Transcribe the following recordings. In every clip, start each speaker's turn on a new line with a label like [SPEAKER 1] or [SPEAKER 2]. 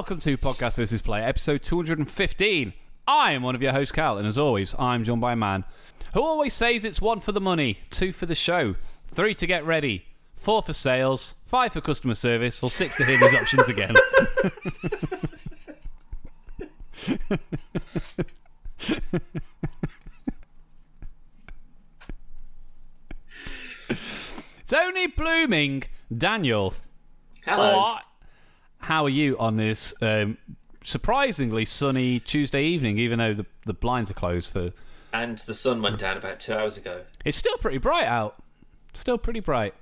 [SPEAKER 1] welcome to Podcast Versus Play, episode 215. I am one of your hosts, Cal, and as always, I'm joined by a man who always says it's one for the money, two for the show, three to get ready, four for sales, five for customer service, or six to hear his options again. Tony Blooming, Daniel.
[SPEAKER 2] Hello.
[SPEAKER 1] How are you on this um, surprisingly sunny Tuesday evening, even though the, the blinds are closed for.
[SPEAKER 2] And the sun went down about two hours ago.
[SPEAKER 1] It's still pretty bright out. Still pretty bright.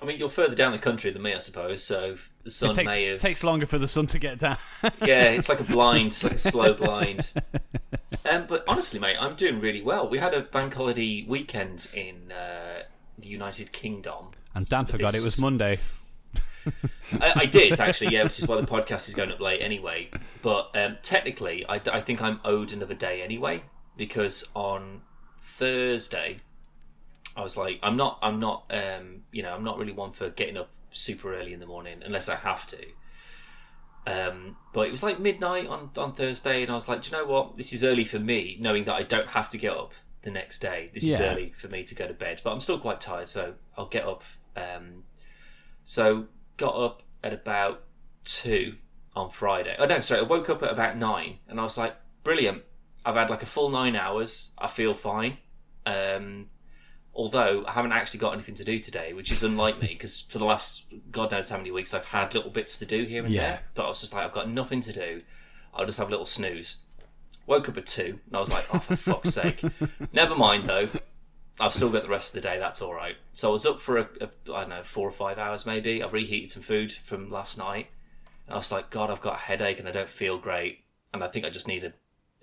[SPEAKER 2] I mean, you're further down the country than me, I suppose. So the sun
[SPEAKER 1] It takes,
[SPEAKER 2] may have.
[SPEAKER 1] takes longer for the sun to get down.
[SPEAKER 2] yeah, it's like a blind, it's like a slow blind. Um, but honestly, mate, I'm doing really well. We had a bank holiday weekend in uh, the United Kingdom.
[SPEAKER 1] and Dan forgot
[SPEAKER 2] this-
[SPEAKER 1] it was Monday.
[SPEAKER 2] I, I did actually, yeah, which is why the podcast is going up late anyway. But um, technically, I, I think I'm owed another day anyway because on Thursday, I was like, I'm not, I'm not, um, you know, I'm not really one for getting up super early in the morning unless I have to. Um, but it was like midnight on on Thursday, and I was like, Do you know what? This is early for me, knowing that I don't have to get up the next day. This is early for me to go to bed, but I'm still quite tired, so I'll get up. Um, so got up at about two on Friday. Oh no, sorry, I woke up at about nine, and I was like, brilliant. I've had like a full nine hours. I feel fine. Um, although I haven't actually got anything to do today, which is unlike me because for the last God knows how many weeks I've had little bits to do here and
[SPEAKER 1] Yeah.
[SPEAKER 2] there. But I was just like, I've got nothing to do. I'll just have a little snooze. Woke up at two, and I was like, oh for fuck's sake. Never mind though. I've still got the rest of the day. That's all right. So I was up for a, a I don't know four or five hours maybe. I've reheated some food from last night. And I was like, God, I've got a headache and I don't feel great, and I think I just need a,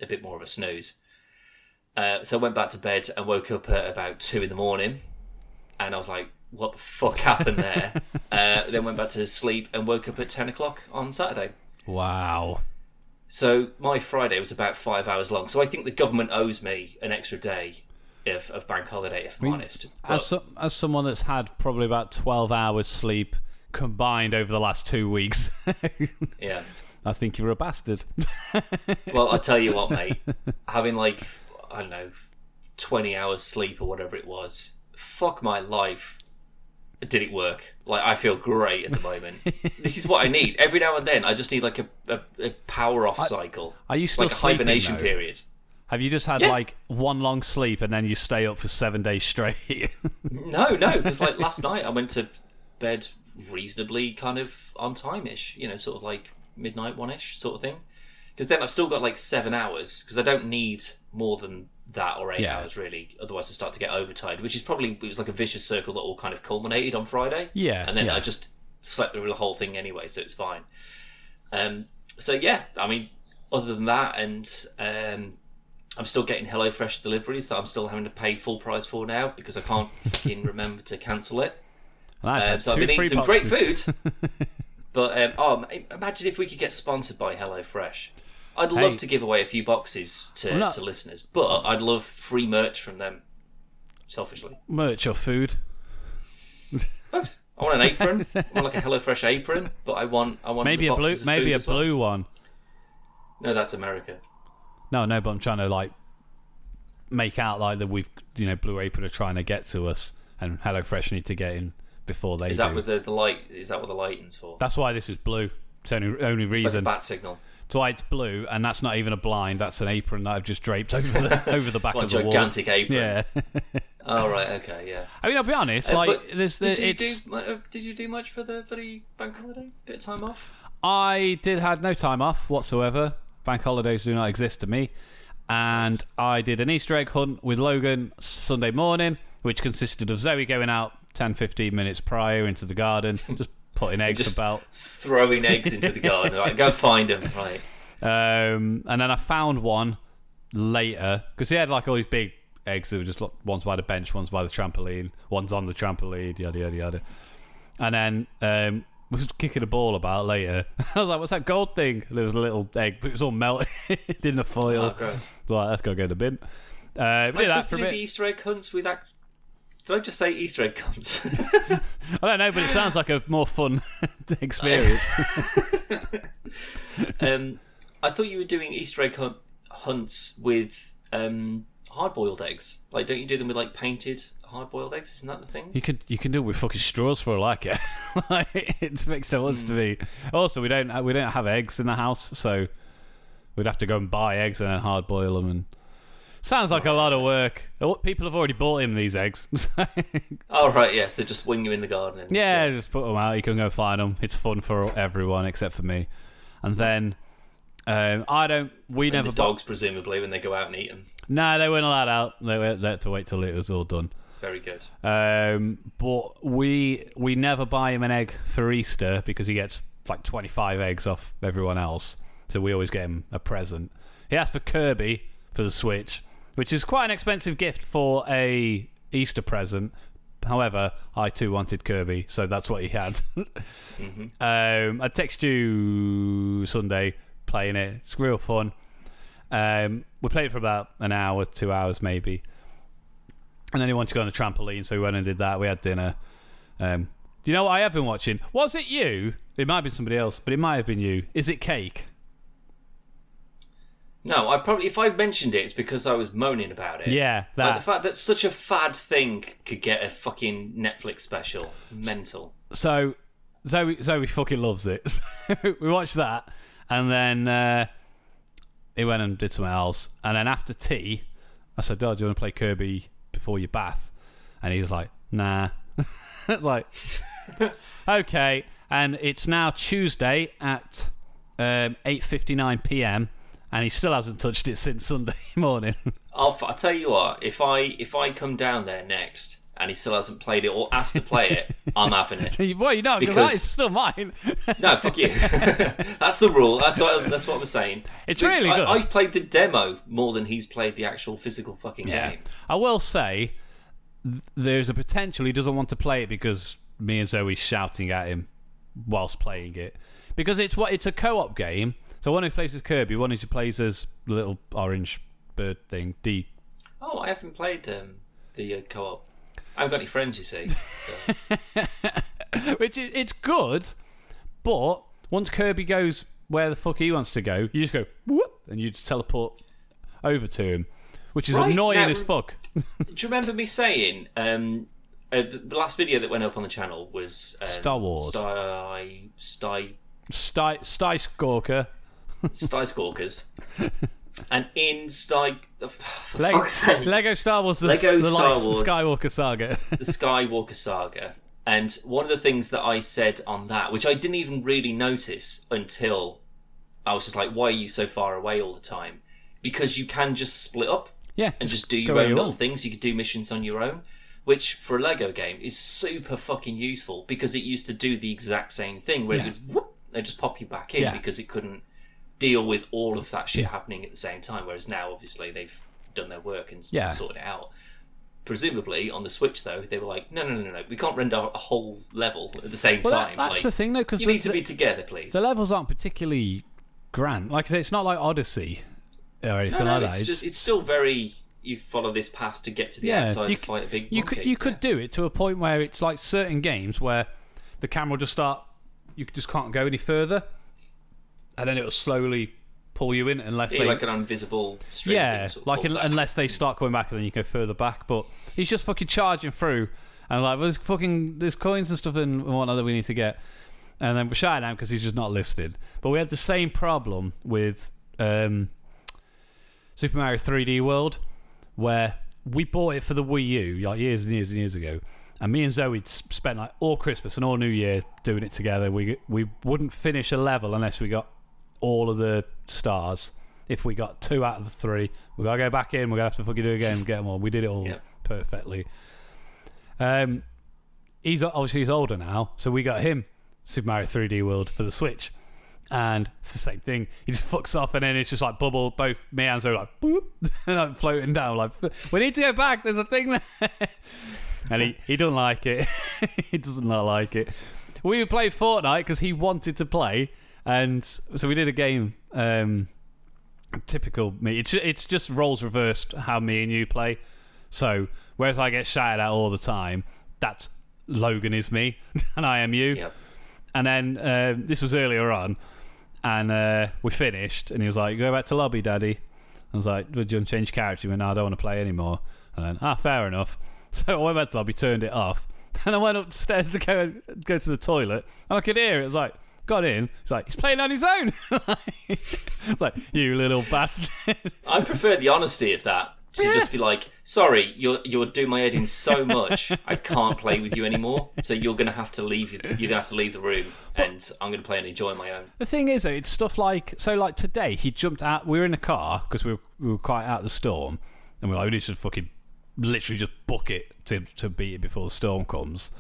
[SPEAKER 2] a bit more of a snooze. Uh, so I went back to bed and woke up at about two in the morning, and I was like, "What the fuck happened there?" uh, then went back to sleep and woke up at ten o'clock on Saturday.
[SPEAKER 1] Wow.
[SPEAKER 2] So my Friday was about five hours long. So I think the government owes me an extra day of, of bank holiday, if I'm
[SPEAKER 1] mean,
[SPEAKER 2] honest.
[SPEAKER 1] As, so, as someone that's had probably about 12 hours sleep combined over the last two weeks,
[SPEAKER 2] yeah.
[SPEAKER 1] I think you're a bastard.
[SPEAKER 2] Well, I tell you what, mate. Having like I don't know, twenty hours sleep or whatever it was. Fuck my life. Did it work? Like I feel great at the moment. this is what I need. Every now and then, I just need like a, a, a power off cycle.
[SPEAKER 1] Are you still
[SPEAKER 2] like a hibernation
[SPEAKER 1] though?
[SPEAKER 2] period?
[SPEAKER 1] Have you just had
[SPEAKER 2] Yeah.
[SPEAKER 1] like one long sleep and then you stay up for seven days straight?
[SPEAKER 2] No, no. Because like last night, I went to bed reasonably kind of on time ish. You know, sort of like midnight one ish sort of thing. Because then I've still got like seven hours. Because I don't need more than that or eight
[SPEAKER 1] Yeah.
[SPEAKER 2] hours really. Otherwise, I start to get overtired. Which is probably it was like a vicious circle that all kind of culminated on Friday.
[SPEAKER 1] Yeah,
[SPEAKER 2] and then
[SPEAKER 1] yeah.
[SPEAKER 2] I just slept through the whole thing anyway, so it's fine. Um, so yeah, I mean, other than that, and um, I'm still getting HelloFresh deliveries that I'm still having to pay full price for now because I can't fucking remember to cancel it.
[SPEAKER 1] And I've
[SPEAKER 2] Um, so I've been eating some great food. but um, oh, imagine if we could get sponsored by HelloFresh. I'd
[SPEAKER 1] Hey.
[SPEAKER 2] love to give away a few boxes to,
[SPEAKER 1] Well, no-
[SPEAKER 2] to listeners, but I'd love free merch from them. Selfishly,
[SPEAKER 1] Merch or food.
[SPEAKER 2] both. I want an apron. I want like a HelloFresh apron, but I want I want
[SPEAKER 1] Maybe a blue,
[SPEAKER 2] boxes
[SPEAKER 1] maybe a
[SPEAKER 2] as well.
[SPEAKER 1] blue one.
[SPEAKER 2] No, that's America.
[SPEAKER 1] No, no, but I'm trying to like make out like that we've you know Blue Apron are trying to get to us, and HelloFresh need to get in before they
[SPEAKER 2] Is
[SPEAKER 1] do.
[SPEAKER 2] that with the, the light? Is that what the lighting's for?
[SPEAKER 1] That's why this is blue. It's only only
[SPEAKER 2] It's like a
[SPEAKER 1] reason.
[SPEAKER 2] bat signal.
[SPEAKER 1] That's why it's blue, and that's not even a blind. That's an apron that I've just draped over the over the back
[SPEAKER 2] Like
[SPEAKER 1] of the
[SPEAKER 2] gigantic
[SPEAKER 1] wall.
[SPEAKER 2] apron.
[SPEAKER 1] Yeah,
[SPEAKER 2] Oh right. Okay. Yeah.
[SPEAKER 1] I mean I'll be honest.
[SPEAKER 2] Uh,
[SPEAKER 1] like there's the,
[SPEAKER 2] Did you
[SPEAKER 1] it's
[SPEAKER 2] do? uh, Did you do much for the bloody bank holiday? Bit of time off.
[SPEAKER 1] I did had no time off whatsoever. Bank holidays do not exist to me. And I did an Easter egg hunt with Logan Sunday morning, which consisted of Zoe going out 10 15 minutes prior into the garden, just putting eggs
[SPEAKER 2] Just-
[SPEAKER 1] about.
[SPEAKER 2] Throwing eggs into the garden. Like, go find them. Right.
[SPEAKER 1] Um, and then I found one later because he had like all these big eggs that were just like, one's by the bench, one's by the trampoline, one's on the trampoline, yada yada yada. And then um, was kicking a ball about later. I was like, "What's that gold thing?" And there was a little egg, but it was all melted in the foil.
[SPEAKER 2] Oh.
[SPEAKER 1] So like, let's go go to the bin. Uh,
[SPEAKER 2] Am I
[SPEAKER 1] that
[SPEAKER 2] supposed to do the Easter egg hunts with ac- Did I just say Easter egg hunts?
[SPEAKER 1] I don't know, but it sounds like a more fun experience.
[SPEAKER 2] um, I thought you were doing Easter egg hunt, hunts with um, hard-boiled eggs. Like, don't you do them with like painted hard-boiled eggs? Isn't that the thing?
[SPEAKER 1] you could you can do it with fucking straws for all I care. like, it it's makes no sense to me. Also, we don't we don't have eggs in the house, so we'd have to go and buy eggs and then hard boil them. And sounds like a lot of work. People have already bought him these eggs.
[SPEAKER 2] Oh right, yeah. So just wing you in the garden. And,
[SPEAKER 1] Yeah, just put them out. You can go find them. It's fun for everyone except for me. And then um, I don't. We
[SPEAKER 2] And
[SPEAKER 1] never.
[SPEAKER 2] the dogs, presumably, when they go out and eat them.
[SPEAKER 1] no, they weren't allowed out. They were they had to wait till it was all done.
[SPEAKER 2] Very good.
[SPEAKER 1] Um, but we we never buy him an egg for Easter because he gets like twenty five eggs off everyone else. So we always get him a present. He asked for Kirby for the Switch, which is quite an expensive gift for a Easter present. However, I too wanted Kirby, so that's what he had. um, I text you Sunday playing it. It's real fun. Um, we played for about an hour, two hours maybe, and then he wanted to go on the trampoline, so we went and did that. We had dinner. Um, do you know what I have been watching? Was it you? It might have been somebody else, but it might have been you. Is it Cake?
[SPEAKER 2] No, I probably if I mentioned it, it's because I was moaning about it.
[SPEAKER 1] Yeah,
[SPEAKER 2] Like the fact that such a fad thing could get a fucking Netflix special, mental.
[SPEAKER 1] so Zoe Zoe fucking loves it. we watched that, and then uh, he went and did something else. And then after tea, I said, "Oh, do you want to play Kirby before your bath?" And he's like, "Nah." it's like, okay. And it's now Tuesday at um, eight fifty nine p.m. And he still hasn't touched it since Sunday morning.
[SPEAKER 2] I'll, I'll tell you what. If I if I come down there next and he still hasn't played it or asked to play it, I'm having it.
[SPEAKER 1] well, you know, because that is still mine.
[SPEAKER 2] No, fuck you. that's the rule. That's what that's what we're saying.
[SPEAKER 1] It's really
[SPEAKER 2] I,
[SPEAKER 1] good.
[SPEAKER 2] I've played the demo more than he's played the actual physical fucking
[SPEAKER 1] Yeah.
[SPEAKER 2] game.
[SPEAKER 1] I will say there's a potential he doesn't want to play it because me and Zoe shouting at him whilst playing it. Because it's what it's a co-op game. So one who plays as Kirby, one who plays as the little orange bird thing. D.
[SPEAKER 2] Oh, I haven't played um, the uh, co-op. I haven't got any friends, you see. So.
[SPEAKER 1] Which is it's good, but once Kirby goes where the fuck he wants to go, you just go whoop and you just teleport over to him, which is
[SPEAKER 2] Right,
[SPEAKER 1] annoying
[SPEAKER 2] now-
[SPEAKER 1] as fuck.
[SPEAKER 2] Do you remember me saying um, uh, the last video that went up on the channel was um,
[SPEAKER 1] Star Wars.
[SPEAKER 2] Sty Sty
[SPEAKER 1] Sty Sty Stalker.
[SPEAKER 2] Sty Stalkers, and in for
[SPEAKER 1] Lego, Lego Star Wars, the,
[SPEAKER 2] Lego
[SPEAKER 1] the
[SPEAKER 2] Star Wars.
[SPEAKER 1] Skywalker saga.
[SPEAKER 2] the Skywalker saga. And one of the things that I said on that, which I didn't even really notice until I was just like, why are you so far away all the time? Because you can just split up
[SPEAKER 1] yeah,
[SPEAKER 2] and just do your own
[SPEAKER 1] you
[SPEAKER 2] little
[SPEAKER 1] want.
[SPEAKER 2] things. You could do missions on your own, which for a Lego game is super fucking useful because it used to do the exact same thing where
[SPEAKER 1] Yeah.
[SPEAKER 2] it would whoop, they just pop you back in
[SPEAKER 1] Yeah.
[SPEAKER 2] because it couldn't deal with all of that shit happening at the same time. Whereas now, obviously, they've done their work and
[SPEAKER 1] Yeah.
[SPEAKER 2] sorted it out. Presumably on the Switch, though, they were like, no, no, no, no, no, we can't render a whole level at the same
[SPEAKER 1] Well, that-
[SPEAKER 2] time.
[SPEAKER 1] that's
[SPEAKER 2] like,
[SPEAKER 1] the thing, though, because
[SPEAKER 2] you
[SPEAKER 1] the,
[SPEAKER 2] need to
[SPEAKER 1] the,
[SPEAKER 2] be together, please.
[SPEAKER 1] the levels aren't particularly grand. Like I say, it's not like Odyssey or anything
[SPEAKER 2] no,
[SPEAKER 1] like that.
[SPEAKER 2] it's,
[SPEAKER 1] It's,
[SPEAKER 2] just it's still very. You follow this path to get to the
[SPEAKER 1] yeah,
[SPEAKER 2] outside
[SPEAKER 1] you,
[SPEAKER 2] fight a big.
[SPEAKER 1] you could you could do it to a point where it's like certain games where the camera will just start, you just can't go any further, and then it'll slowly pull you in unless
[SPEAKER 2] Yeah,
[SPEAKER 1] they
[SPEAKER 2] like an invisible string.
[SPEAKER 1] Yeah,
[SPEAKER 2] sort of
[SPEAKER 1] like unless they start coming back and then you go further back. But he's just fucking charging through, and like, well, there's fucking there's coins and stuff and whatnot that we need to get, and then we're shouting him because he's just not listed But we had the same problem with um, Super Mario 3D World, where we bought it for the Wii U like years and years and years ago. And me and Zoe spent like all Christmas and all New Year doing it together. We we wouldn't finish a level unless we got all of the stars. If we got two out of the three, we gotta go back in. We're gonna have to fucking do it again get them all. We did it all
[SPEAKER 2] Yeah.
[SPEAKER 1] perfectly. Um, he's obviously he's older now, so we got him Super Mario 3D World for the Switch, and it's the same thing. He just fucks off, and then it's just like bubble. Both me and Zoe are like boop, and I'm floating down. Like we need to go back. There's a thing there, and he he doesn't like it. he doesn't not like it. We played Fortnite because he wanted to play, and so we did a game. Um, typical me. It's it's just roles reversed how me and you play. So whereas I get shouted at all the time, that's Logan is me and I am you.
[SPEAKER 2] Yep.
[SPEAKER 1] And then uh, this was earlier on, and uh, we finished, and he was like, "Go back to lobby, daddy." I was like, "Would you change character?" He went, "No, I don't want to play anymore." And then, ah, fair enough. So I went back to lobby, turned it off, and I went upstairs to go go to the toilet, and I could hear it. It was like, got in. He's like, he's playing on his own. it's like, you little bastard.
[SPEAKER 2] I prefer the honesty of that. To just be like, sorry, you're you're doing my head in so much, I can't play with you anymore. So you're gonna have to leave. You're gonna have to leave the room, and I'm gonna play and enjoy my own.
[SPEAKER 1] The thing is, though, it's stuff like so. Like today, he jumped out. We were in a car because we were, we were quite out of the storm, and we are like, we need to fucking literally just book it to to beat it before the storm comes.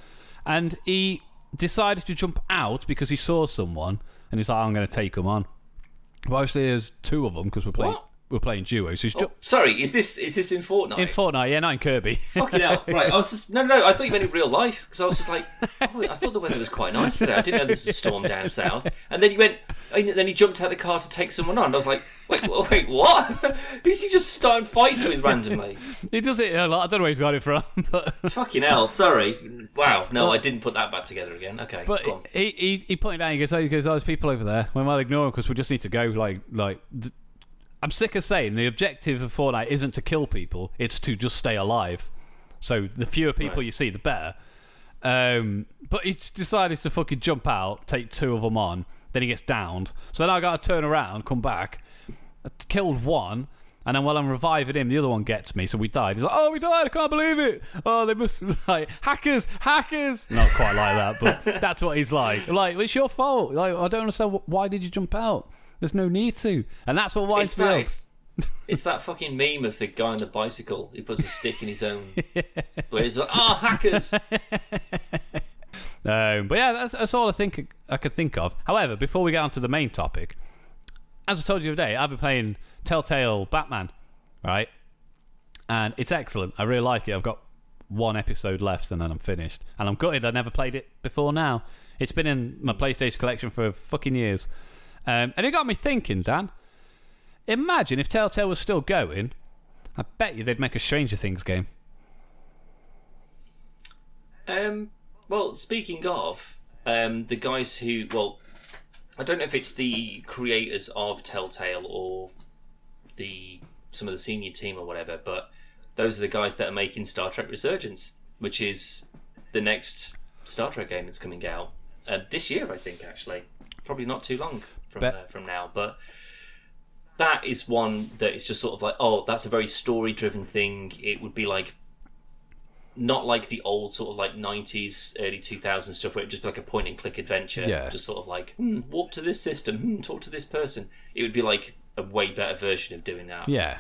[SPEAKER 1] And he decided to jump out because he saw someone, and he's like, I'm going to take him on. Well, actually, there's two of them because we're playing
[SPEAKER 2] What?
[SPEAKER 1] We're playing duo. So he's oh, ju-
[SPEAKER 2] Sorry, is this is this in Fortnite?
[SPEAKER 1] in Fortnite, yeah, not in Kirby.
[SPEAKER 2] Fucking hell! Right, I was just no, no. I thought you meant in real life because I was just like, oh, I thought the weather was quite nice today. I didn't know there was a storm down south. And then he went, then he jumped out the car to take someone on. I was like, wait, wait, wait what? Who's he just starting fights with randomly?
[SPEAKER 1] he does it a lot. I don't know where he's got it from, but
[SPEAKER 2] Fucking hell! Sorry. Wow. No, I didn't put that back together again. Okay.
[SPEAKER 1] But he, he he pointed out. He goes, "Oh, he goes, oh, there's people over there. We might ignore them because we just need to go." Like, like, d- I'm sick of saying the objective of Fortnite isn't to kill people; it's to just stay alive. So the fewer people
[SPEAKER 2] Right.
[SPEAKER 1] you see, the better. Um, but he decides to fucking jump out, take two of them on. Then he gets downed. So then I got to turn around, come back, I killed one. And then while I'm reviving him, the other one gets me, so we died. He's like, "Oh, we died! I can't believe it! Oh, they must be like hackers, hackers!" Not quite like that, but that's what he's like. Like, it's your fault. Like, I don't understand why did you jump out? There's no need to, and that's what winds
[SPEAKER 2] It's
[SPEAKER 1] me
[SPEAKER 2] that, it's, it's that fucking meme of the guy on the bicycle who puts a stick in his own. Where he's like, oh, hackers!
[SPEAKER 1] Um, but yeah, that's, that's all I think I could think of. However, before we get on to the main topic, as I told you today, I've been playing Telltale Batman, right? And it's excellent. I really like it. I've got one episode left and then I'm finished. And I'm gutted I never played it before now. It's been in my PlayStation collection for fucking years. Um, and it got me thinking, Dan. Imagine if Telltale was still going, I bet you they'd make a Stranger Things game.
[SPEAKER 2] Um, well, speaking of, um, the guys who, well, I don't know if it's the creators of Telltale or the some of the senior team or whatever, but those are the guys that are making Star Trek Resurgence, which is the next Star Trek game that's coming out uh, this year, I think. Actually, probably not too long from uh, from now, but that is one that is just sort of like, oh, that's a very story driven thing. It would be like not like the old sort of like 90s early 2000s stuff where it just be like a point and click adventure
[SPEAKER 1] Yeah.
[SPEAKER 2] just sort of like hmm, walk to this system hmm, talk to this person it would be like a way better version of doing that
[SPEAKER 1] Yeah.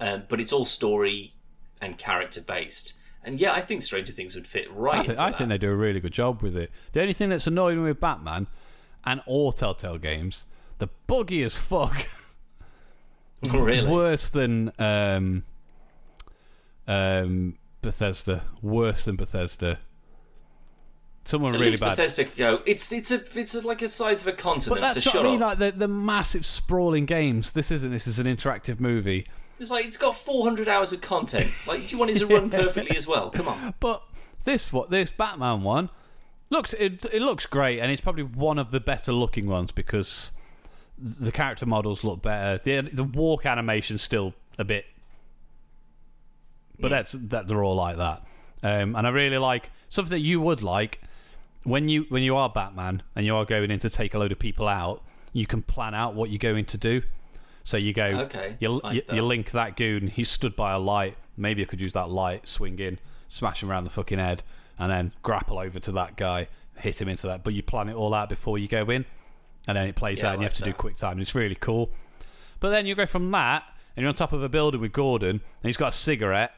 [SPEAKER 2] um, but it's all story and character based and yeah i think stranger things would fit right
[SPEAKER 1] I, think, I think they do a really good job with it. The only thing that's annoying me with Batman and all Telltale games, the buggy as fuck.
[SPEAKER 2] really
[SPEAKER 1] Worse than um, um, Bethesda. Worse than Bethesda. Someone
[SPEAKER 2] At
[SPEAKER 1] really
[SPEAKER 2] least
[SPEAKER 1] bad.
[SPEAKER 2] Bethesda could go. It's it's a it's a, like a size of a continent.
[SPEAKER 1] but that's
[SPEAKER 2] so
[SPEAKER 1] what
[SPEAKER 2] shut
[SPEAKER 1] I mean,
[SPEAKER 2] up.
[SPEAKER 1] like the, the massive sprawling games. This isn't. This is an interactive movie.
[SPEAKER 2] It's like it's got 400 hours of content. Like, do you want it to run perfectly as well? Come on.
[SPEAKER 1] But this what this Batman one looks it, it looks great, and it's probably one of the better looking ones because the character models look better. The the walk animation's still a bit, but that's that they're all like that. Um, and I really like something that you would like when you when you are Batman and you are going in to take a load of people out. You can plan out what you're going to do. So you go,
[SPEAKER 2] Okay,
[SPEAKER 1] you,
[SPEAKER 2] like
[SPEAKER 1] you, you link that goon. He's stood by a light. Maybe I could use that light, swing in, smash him around the fucking head, and then grapple over to that guy, hit him into that. But you plan it all out before you go in, and then it plays
[SPEAKER 2] Yeah,
[SPEAKER 1] out, and you have to do quick time. And it's really cool. But then you go from that, and you're on top of a building with Gordon, and he's got a cigarette,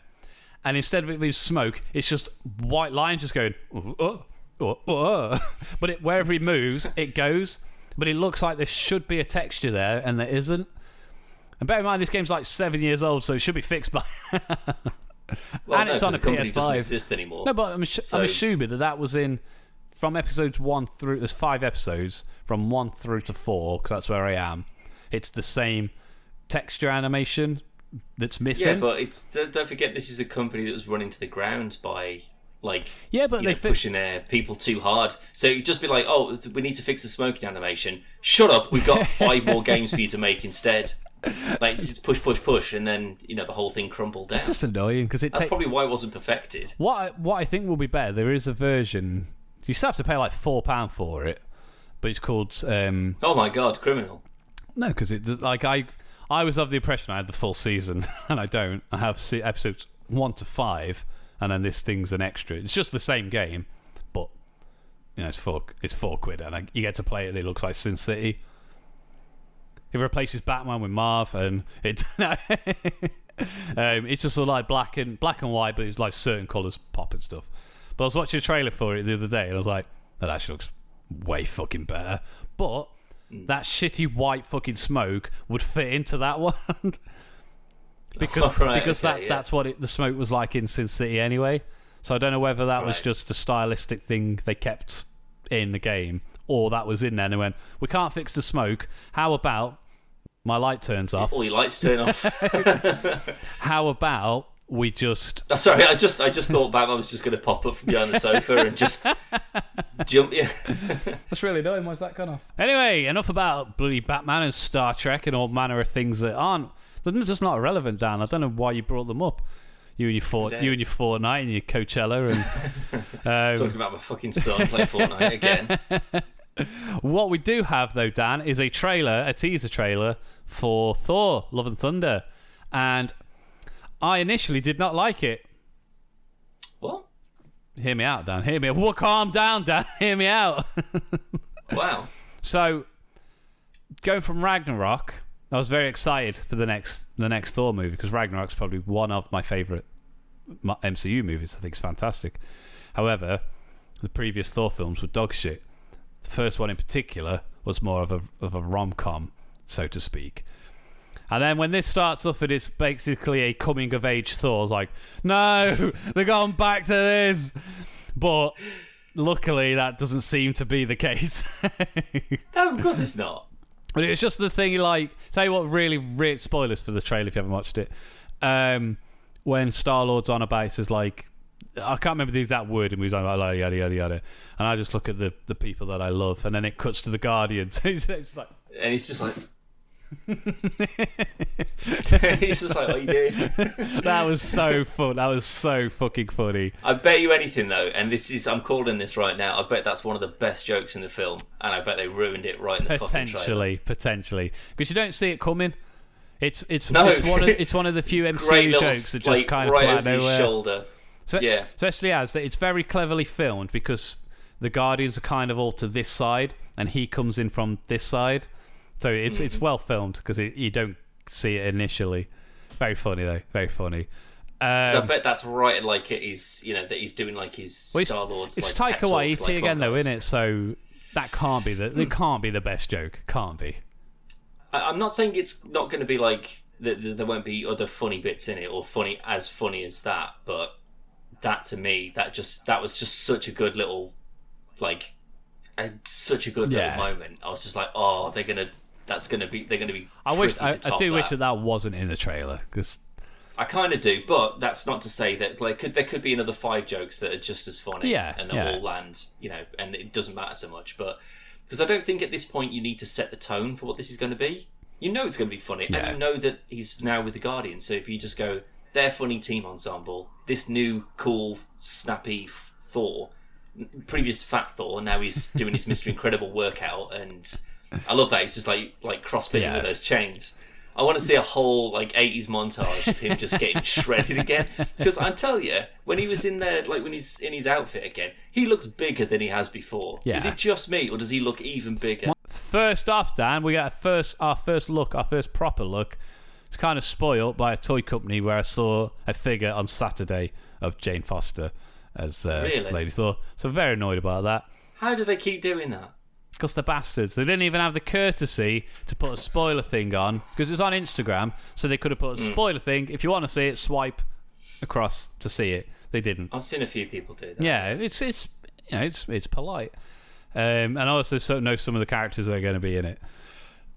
[SPEAKER 1] and instead of it being smoke, it's just white lines just going, "Oh, oh, oh, oh." but it, wherever he moves, it goes. But it looks like there should be a texture there, and there isn't. And bear in mind, this game's like seven years old, so it should be fixed by.
[SPEAKER 2] Well,
[SPEAKER 1] And
[SPEAKER 2] no,
[SPEAKER 1] it's on a
[SPEAKER 2] the company doesn't
[SPEAKER 1] PS5.
[SPEAKER 2] exist anymore.
[SPEAKER 1] No, but I'm,
[SPEAKER 2] So-
[SPEAKER 1] I'm assuming that that was in from episodes one through. There's five episodes from one through to four, because that's where I am. It's the same texture animation that's missing.
[SPEAKER 2] Yeah, but it's don't forget this is a company that was run into the ground by like
[SPEAKER 1] Yeah, but they
[SPEAKER 2] know,
[SPEAKER 1] fi-
[SPEAKER 2] pushing their people too hard. So you'd just be like, oh, we need to fix the smoking animation. Shut up, we've got five more games for you to make instead. Like it's, push, push, push, and then you know the whole thing crumbled down.
[SPEAKER 1] it's just annoying because it
[SPEAKER 2] That's probably why it wasn't perfected.
[SPEAKER 1] What I, what I think will be better, there is a version. You still have to pay like four pound for it, but it's called um,
[SPEAKER 2] Oh my god, criminal.
[SPEAKER 1] no, because it like I I was of the impression I had the full season, and I don't. I have se- episodes one to five, and then this thing's an extra. It's just the same game, but you know it's four it's four quid, and I, you get to play it. and It looks like Sin City. It replaces Batman with Marv, and it um, it's just like black and black and white, but it's like certain colours pop and stuff. But I was watching a trailer for it the other day, and I was like, that actually looks way fucking better. But that shitty white fucking smoke would fit into that one because
[SPEAKER 2] Right,
[SPEAKER 1] because
[SPEAKER 2] okay,
[SPEAKER 1] that
[SPEAKER 2] yeah.
[SPEAKER 1] that's what it, the smoke was like in Sin City anyway. So I don't know whether that was just a stylistic thing they kept in the game, or that was in there and they went, we can't fix the smoke. How about my light turns off?
[SPEAKER 2] All your lights turn off.
[SPEAKER 1] How about we just
[SPEAKER 2] Oh, sorry, I just I just thought Batman was just going to pop up from behind the sofa and just jump. you.
[SPEAKER 1] That's really annoying. Why's that gone off? Anyway, enough about bloody Batman and Star Trek and all manner of things that aren't. They're just not relevant, Dan. I don't know why you brought them up. You and your fort, you and your Fortnite and your Coachella and
[SPEAKER 2] talking
[SPEAKER 1] um,
[SPEAKER 2] about my fucking son playing Fortnite again.
[SPEAKER 1] What we do have though, Dan, is a trailer, a teaser trailer for Thor: Love and Thunder, and I initially did not like it.
[SPEAKER 2] What?
[SPEAKER 1] Hear me out, Dan. Hear me. Out. Well, calm down, Dan. Hear me out.
[SPEAKER 2] Wow.
[SPEAKER 1] So, going from Ragnarok, I was very excited for the next the next Thor movie because Ragnarok's probably one of my favorite MCU movies. I think it's fantastic. However, the previous Thor films were dog shit. The first one in particular was more of a of a rom com, so to speak. And then when this starts off and it's basically a coming of age Thor, I was like, no, they're going back to this. But luckily, that doesn't seem to be the case.
[SPEAKER 2] No, of course it's not.
[SPEAKER 1] But it's just the thing, like, tell you what, really, really, spoilers for the trailer if you haven't watched it. Um, when Star Lord's on about, it says, like, I can't remember the exact word, and he's on about, like, yada, yada, yada. And I just look at the, the people that I love, and then it cuts to the Guardians. it's just like,
[SPEAKER 2] And he's just like. he's just like, what are you doing?
[SPEAKER 1] that was so fun. That was so fucking funny.
[SPEAKER 2] I bet you anything though, and this is I'm calling this right now. I bet that's one of the best jokes in the film, and I bet they ruined it right in the fucking trailer.
[SPEAKER 1] Potentially, potentially. Because you don't see it coming. It's it's
[SPEAKER 2] No.
[SPEAKER 1] it's one of it's one of the few MCU jokes that just
[SPEAKER 2] like,
[SPEAKER 1] kind of
[SPEAKER 2] right
[SPEAKER 1] come out of
[SPEAKER 2] over your
[SPEAKER 1] nowhere.
[SPEAKER 2] shoulder.
[SPEAKER 1] So,
[SPEAKER 2] Yeah.
[SPEAKER 1] especially as that it's very cleverly filmed because the Guardians are kind of all to this side and he comes in from this side. So it's
[SPEAKER 2] Hmm.
[SPEAKER 1] it's well filmed because you don't see it initially. Very funny though, very funny.
[SPEAKER 2] 'Cause I
[SPEAKER 1] Um,
[SPEAKER 2] bet that's right. Like it is, you know, that he's doing like his
[SPEAKER 1] well,
[SPEAKER 2] Star Lord's.
[SPEAKER 1] it's
[SPEAKER 2] like,
[SPEAKER 1] Taika Waititi
[SPEAKER 2] like
[SPEAKER 1] again though, isn't it? So that can't be the
[SPEAKER 2] Hmm.
[SPEAKER 1] it can't be the best joke. Can't be.
[SPEAKER 2] I, I'm not saying it's not going to be like that. that There won't be other funny bits in it, or funny as funny as that. But that to me, that just that was just such a good little, like, a, such a good
[SPEAKER 1] Yeah.
[SPEAKER 2] little moment. I was just like, oh, they're gonna. That's gonna be. They're gonna be.
[SPEAKER 1] I wish I, I do wish
[SPEAKER 2] that.
[SPEAKER 1] that that wasn't in the trailer because
[SPEAKER 2] I kind of do, but that's not to say that like could there could be another five jokes that are just as funny,
[SPEAKER 1] Yeah,
[SPEAKER 2] and they
[SPEAKER 1] yeah.
[SPEAKER 2] all land, you know, and it doesn't matter so much. But because I don't think at this point you need to set the tone for what this is going to be. You know it's going to be funny,
[SPEAKER 1] Yeah.
[SPEAKER 2] and you know that he's now with the Guardians. So if you just go, their funny team ensemble, this new cool snappy Thor, previous Fat Thor, now he's doing his Mister Incredible workout, and I love that. He's just like like crossfitting
[SPEAKER 1] Yeah.
[SPEAKER 2] with those chains. I want to see a whole like '80s montage of him just getting shredded again. Because I tell you, when he was in there, like when he's in his outfit again, he looks bigger than he has before.
[SPEAKER 1] Yeah.
[SPEAKER 2] Is it just me, or does he look even bigger?
[SPEAKER 1] First off, Dan, we got a first our first look, our first proper look. It's kind of spoiled by a toy company where I saw a figure on Saturday of Jane Foster as uh,
[SPEAKER 2] Really?
[SPEAKER 1] Lady Thor. So I'm very annoyed about that
[SPEAKER 2] How do they keep doing that?
[SPEAKER 1] because they're bastards. They didn't even have the courtesy to put a spoiler thing on because it was on Instagram, so they could have put a spoiler thing. If you want to see it, swipe across to see it. They didn't.
[SPEAKER 2] I've seen a few people do that.
[SPEAKER 1] Yeah, it's it's you know it's it's polite, um, and I also so know some of the characters that are going to be in it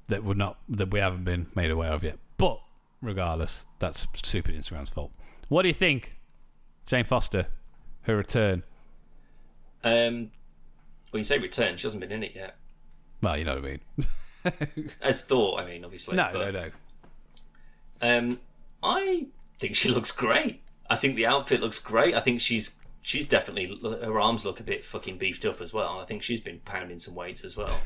[SPEAKER 1] that would not that we haven't been made aware of yet. But regardless, that's stupid Instagram's fault. What do you think, Jane Foster, her return?
[SPEAKER 2] Um, well, you say return. She hasn't been in it yet.
[SPEAKER 1] Well, you know what I mean.
[SPEAKER 2] As thought, I mean, obviously.
[SPEAKER 1] No,
[SPEAKER 2] but,
[SPEAKER 1] no, no.
[SPEAKER 2] Um, I think she looks great. I think the outfit looks great. I think she's she's definitely her arms look a bit fucking beefed up as well. I think she's been pounding some weights as well.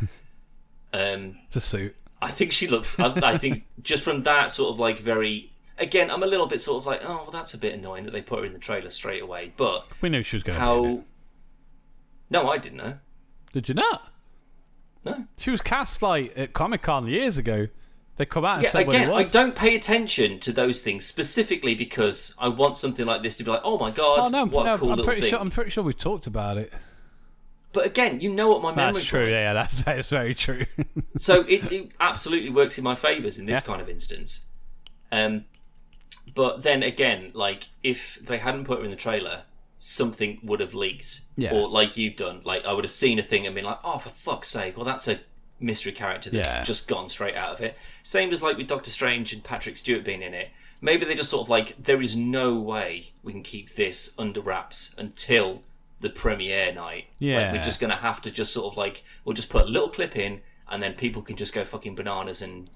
[SPEAKER 2] um,
[SPEAKER 1] It's a suit.
[SPEAKER 2] I think she looks. I, I think just from that sort of like very. Again, I'm a little bit sort of like, oh, well, that's a bit annoying that they put her in the trailer straight away. But
[SPEAKER 1] We knew she was going to be in it.
[SPEAKER 2] how? No, I didn't know.
[SPEAKER 1] Did you not?
[SPEAKER 2] No.
[SPEAKER 1] She was cast like at Comic Con years ago. They come out and
[SPEAKER 2] Yeah,
[SPEAKER 1] said
[SPEAKER 2] again, I don't pay attention to those things specifically because I want something like this to be like, oh my god,
[SPEAKER 1] Oh no,
[SPEAKER 2] what
[SPEAKER 1] no!
[SPEAKER 2] a cool
[SPEAKER 1] I'm
[SPEAKER 2] little
[SPEAKER 1] pretty
[SPEAKER 2] thing.
[SPEAKER 1] sure. I'm pretty sure we've talked about it.
[SPEAKER 2] But again, you know what my memory's
[SPEAKER 1] That's true.
[SPEAKER 2] like.
[SPEAKER 1] Yeah, that's that's very true.
[SPEAKER 2] So it, it absolutely works in my favours in this
[SPEAKER 1] Yeah.
[SPEAKER 2] kind of instance. Um, but then again, like if they hadn't put her in the trailer, something would have leaked.
[SPEAKER 1] Yeah.
[SPEAKER 2] Or like you've done, like I would have seen a thing and been like, oh, for fuck's sake! Well, that's a mystery character that's
[SPEAKER 1] Yeah.
[SPEAKER 2] just gone straight out of it. Same as like with Doctor Strange and Patrick Stewart being in it. Maybe they just sort of like, there is no way we can keep this under wraps until the premiere night. Like,
[SPEAKER 1] Yeah.
[SPEAKER 2] we're just going to have to just sort of like, we'll just put a little clip in and then people can just go fucking bananas and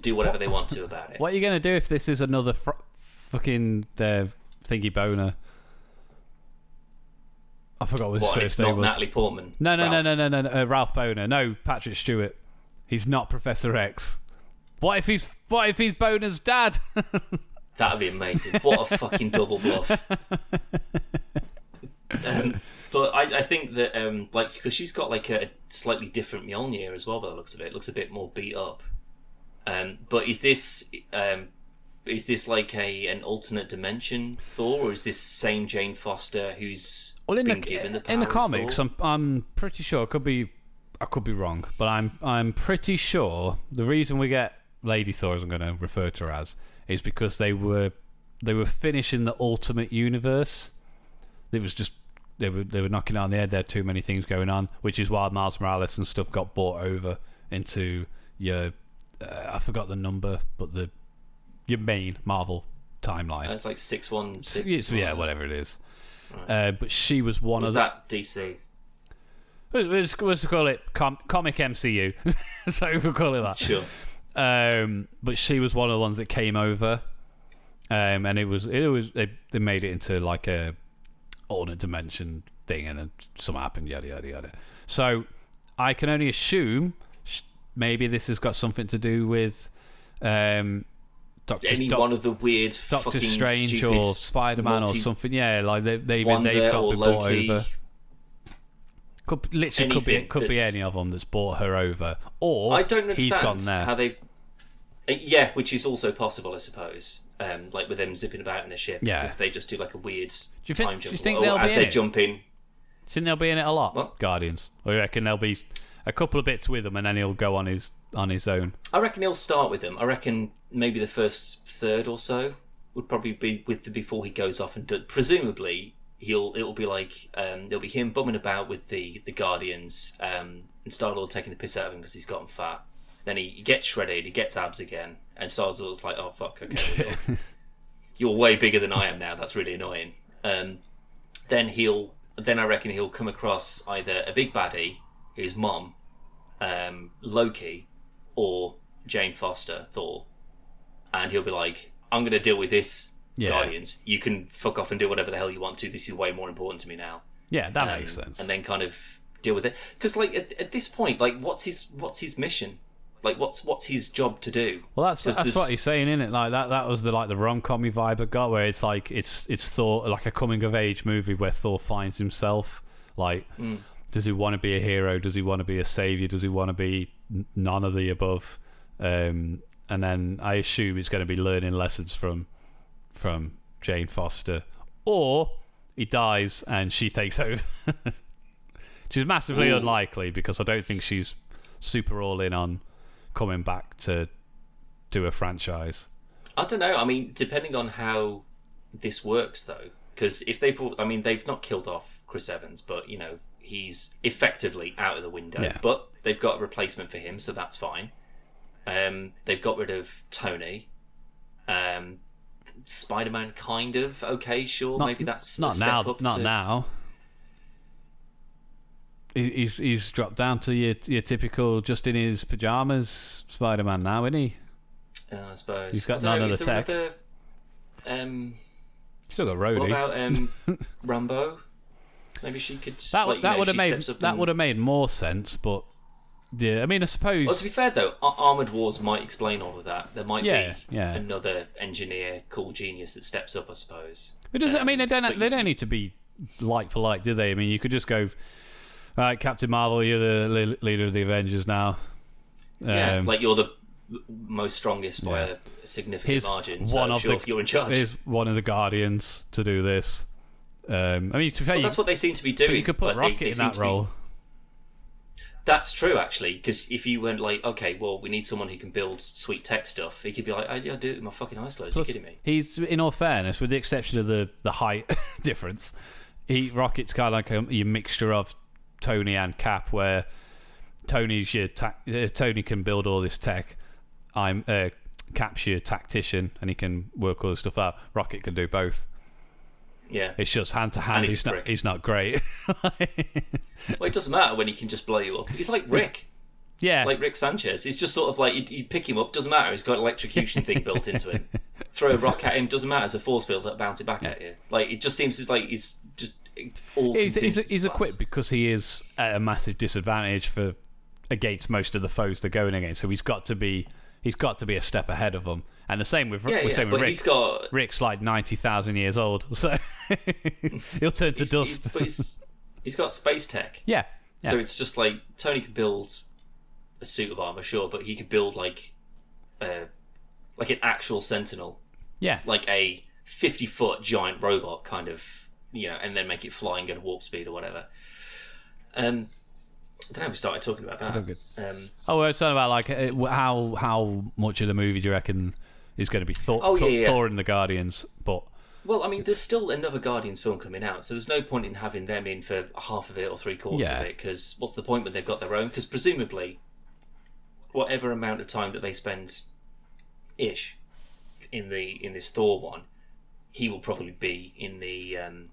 [SPEAKER 2] do whatever they want to about it.
[SPEAKER 1] what are you gonna do if this is another fr- fucking uh, thingy Bohner? I forgot what his
[SPEAKER 2] What,
[SPEAKER 1] first name
[SPEAKER 2] not
[SPEAKER 1] was.
[SPEAKER 2] Natalie Portman.
[SPEAKER 1] No, no, no,
[SPEAKER 2] Ralph?
[SPEAKER 1] no, no, no, no. Uh, Ralph Bohner. No, Patrick Stewart. He's not Professor X. What if he's What if he's Bohner's dad?
[SPEAKER 2] That'd be amazing. What a fucking double bluff. um, but I, I think that, um, like, because she's got like a slightly different Mjolnir as well, by the looks of it. It looks a bit more beat up. Um, but is this um, is this like a an alternate dimension Thor, or is this same Jane Foster who's
[SPEAKER 1] Well, in
[SPEAKER 2] been
[SPEAKER 1] the
[SPEAKER 2] given the
[SPEAKER 1] in the comics, I'm I'm pretty sure. I could be I could be wrong, but I'm I'm pretty sure the reason we get Lady Thor, as I'm going to refer to her as, is because they were they were finishing the Ultimate Universe. It was just they were they were knocking it on the head. There too many things going on, which is why Miles Morales and stuff got brought over into your uh, I forgot the number, but the your main Marvel timeline.
[SPEAKER 2] Uh, it's like six one six.
[SPEAKER 1] Yeah, whatever it is. Uh, but she was one
[SPEAKER 2] Was
[SPEAKER 1] of the
[SPEAKER 2] that DC?
[SPEAKER 1] We'll just, we'll just call it com- comic MCU. so we'll call it that.
[SPEAKER 2] Sure.
[SPEAKER 1] Um, but she was one of the ones that came over, um, and it was it was they, they made it into like a alternate dimension thing, and then something happened. Yada yada yada. So I can only assume sh- maybe this has got something to do with um, Doctor
[SPEAKER 2] Any
[SPEAKER 1] Doc-
[SPEAKER 2] one of the weird
[SPEAKER 1] Doctor Strange or Spider Man or something. Yeah, like they they
[SPEAKER 2] Wanda
[SPEAKER 1] they've got
[SPEAKER 2] or
[SPEAKER 1] to be brought over. Could literally could be could be any of them that's brought her over, or
[SPEAKER 2] I don't understand
[SPEAKER 1] he's gone there.
[SPEAKER 2] how they. Uh, Yeah, which is also possible, I suppose. Um, like with them zipping about in the ship.
[SPEAKER 1] Yeah.
[SPEAKER 2] If they just do like a weird
[SPEAKER 1] you think-
[SPEAKER 2] time
[SPEAKER 1] do you
[SPEAKER 2] jump.
[SPEAKER 1] think
[SPEAKER 2] or
[SPEAKER 1] they'll
[SPEAKER 2] as
[SPEAKER 1] be in
[SPEAKER 2] they
[SPEAKER 1] it?
[SPEAKER 2] jump in.
[SPEAKER 1] Do you think they'll be in it a lot?
[SPEAKER 2] What?
[SPEAKER 1] Guardians, or you reckon there'll be a couple of bits with him, and then he'll go on his on his own?
[SPEAKER 2] I reckon he'll start with them. I reckon maybe the first third or so would probably be with the, before he goes off and do, presumably he'll it'll be like um, it'll be him bumming about with the the Guardians um, and Star Lord taking the piss out of him because he's gotten fat. Then he, he gets shredded, he gets abs again, and Star Lord's like, "Oh fuck, okay, well, you're way bigger than I am now. That's really annoying." Um, then he'll then I reckon he'll come across either a big baddie, his mom, um, Loki, or Jane Foster, Thor, and he'll be like, "I'm going to deal with this,
[SPEAKER 1] Yeah.
[SPEAKER 2] Guardians. You can fuck off and do whatever the hell you want to. This is way more important to me now."
[SPEAKER 1] Yeah, that
[SPEAKER 2] Um,
[SPEAKER 1] makes sense.
[SPEAKER 2] And then kind of deal with it because, like, at, at this point, like, what's his what's his mission? Like, what's what's his job to do?
[SPEAKER 1] Well, that's that's
[SPEAKER 2] there's-
[SPEAKER 1] what he's saying, isn't it? Like that that was the like the rom commy vibe I got, where it's like it's it's Thor like a coming of age movie where Thor finds himself. Like,
[SPEAKER 2] Mm.
[SPEAKER 1] does he want to be a hero? Does he want to be a savior? Does he want to be none of the above? Um, and then I assume he's going to be learning lessons from from Jane Foster, or he dies and she takes over. Which is massively
[SPEAKER 2] Ooh.
[SPEAKER 1] unlikely because I don't think she's super all in on coming back to do a franchise.
[SPEAKER 2] I don't know. I mean, depending on how this works, though, because if they've, I mean, they've not killed off Chris Evans, but you know, he's effectively out of the window.
[SPEAKER 1] Yeah.
[SPEAKER 2] But they've got a replacement for him, so that's fine. Um, they've got rid of Tony. Um, Spider-Man, kind of okay, sure.
[SPEAKER 1] Not-
[SPEAKER 2] Maybe that's
[SPEAKER 1] Not now. Not
[SPEAKER 2] to-
[SPEAKER 1] now. He- He's he's dropped down to your your typical just in his pajamas Spider Man now, isn't he?
[SPEAKER 2] Uh, I suppose
[SPEAKER 1] He's got none
[SPEAKER 2] know,
[SPEAKER 1] of the tech.
[SPEAKER 2] another- um,
[SPEAKER 1] Still got
[SPEAKER 2] what
[SPEAKER 1] Rhodey.
[SPEAKER 2] about um, Rambo? Maybe she could.
[SPEAKER 1] that
[SPEAKER 2] like,
[SPEAKER 1] that
[SPEAKER 2] know,
[SPEAKER 1] would have made that
[SPEAKER 2] and-
[SPEAKER 1] would have made more sense, but yeah, I mean, I suppose
[SPEAKER 2] Well, to be fair though, Ar- Armored Wars might explain all of that. There might
[SPEAKER 1] Yeah,
[SPEAKER 2] be
[SPEAKER 1] yeah.
[SPEAKER 2] another engineer, cool genius that steps up. I suppose.
[SPEAKER 1] It doesn't. I mean, they
[SPEAKER 2] Um,
[SPEAKER 1] don't. They don't need to be like for like, do they? I mean, you could just go, right, Captain Marvel, you're the le- leader of the Avengers now.
[SPEAKER 2] Yeah,
[SPEAKER 1] Um,
[SPEAKER 2] like you're the most strongest by
[SPEAKER 1] Yeah.
[SPEAKER 2] a significant
[SPEAKER 1] here's
[SPEAKER 2] margin. So
[SPEAKER 1] one of
[SPEAKER 2] sure,
[SPEAKER 1] the
[SPEAKER 2] you're in charge.
[SPEAKER 1] Here's one of the Guardians to do this. Um, I mean, to be fair,
[SPEAKER 2] Well,
[SPEAKER 1] you,
[SPEAKER 2] that's what they seem to be
[SPEAKER 1] but
[SPEAKER 2] doing.
[SPEAKER 1] you could put Rocket in that
[SPEAKER 2] to be-
[SPEAKER 1] role.
[SPEAKER 2] That's true, actually, because if you went like, okay, well, we need someone who can build sweet tech stuff, he could be like, I, I do it with my fucking eyes closed.
[SPEAKER 1] Plus,
[SPEAKER 2] you kidding me?
[SPEAKER 1] he's in all fairness, with the exception of the the height difference, he Rocket's kind of like a, your mixture of Tony and Cap, where Tony's your ta- uh, Tony can build all this tech. I'm uh, Cap's your tactician, and he can work all this stuff out. Rocket can do both.
[SPEAKER 2] Yeah.
[SPEAKER 1] It's just hand to hand.
[SPEAKER 2] he's
[SPEAKER 1] He's not. He's not great.
[SPEAKER 2] Well, it doesn't matter when he can just blow you up. He's like Rick,
[SPEAKER 1] yeah,
[SPEAKER 2] like Rick Sanchez. He's just sort of like you, you pick him up, doesn't matter. He's got an electrocution thing built into him. Throw a rock at him, doesn't matter. It's a force field that bounce it back at you. Like it just seems as like he's just all.
[SPEAKER 1] he's, he's, he's equipped because he is at a massive disadvantage for against most of the foes they're going against. So he's got to be he's got to be a step ahead of them. And the same with
[SPEAKER 2] Yeah, yeah,
[SPEAKER 1] same with Rick.
[SPEAKER 2] he's got
[SPEAKER 1] Rick's like ninety thousand years old, so he'll turn to
[SPEAKER 2] he's,
[SPEAKER 1] dust.
[SPEAKER 2] he's, he's, he's got space tech.
[SPEAKER 1] yeah, yeah.
[SPEAKER 2] So it's just like Tony could build a suit of armor, sure, but he could build like, uh, like an actual Sentinel,
[SPEAKER 1] yeah.
[SPEAKER 2] like a fifty foot giant robot, kind of, you know, and then make it fly and go to warp speed or whatever. Um, I don't know. We started talking about that. Um,
[SPEAKER 1] Oh, we're talking about like uh, how how much of the movie do you reckon is going to be Thor,
[SPEAKER 2] Oh, yeah,
[SPEAKER 1] Thor,
[SPEAKER 2] yeah.
[SPEAKER 1] Thor and the Guardians? But
[SPEAKER 2] well, I mean, there's still another Guardians film coming out, so there's no point in having them in for half of it or three quarters
[SPEAKER 1] Yeah.
[SPEAKER 2] of it. Because what's the point when they've got their own? Because presumably, whatever amount of time that they spend, ish, in the in this Thor one, he will probably be in the um,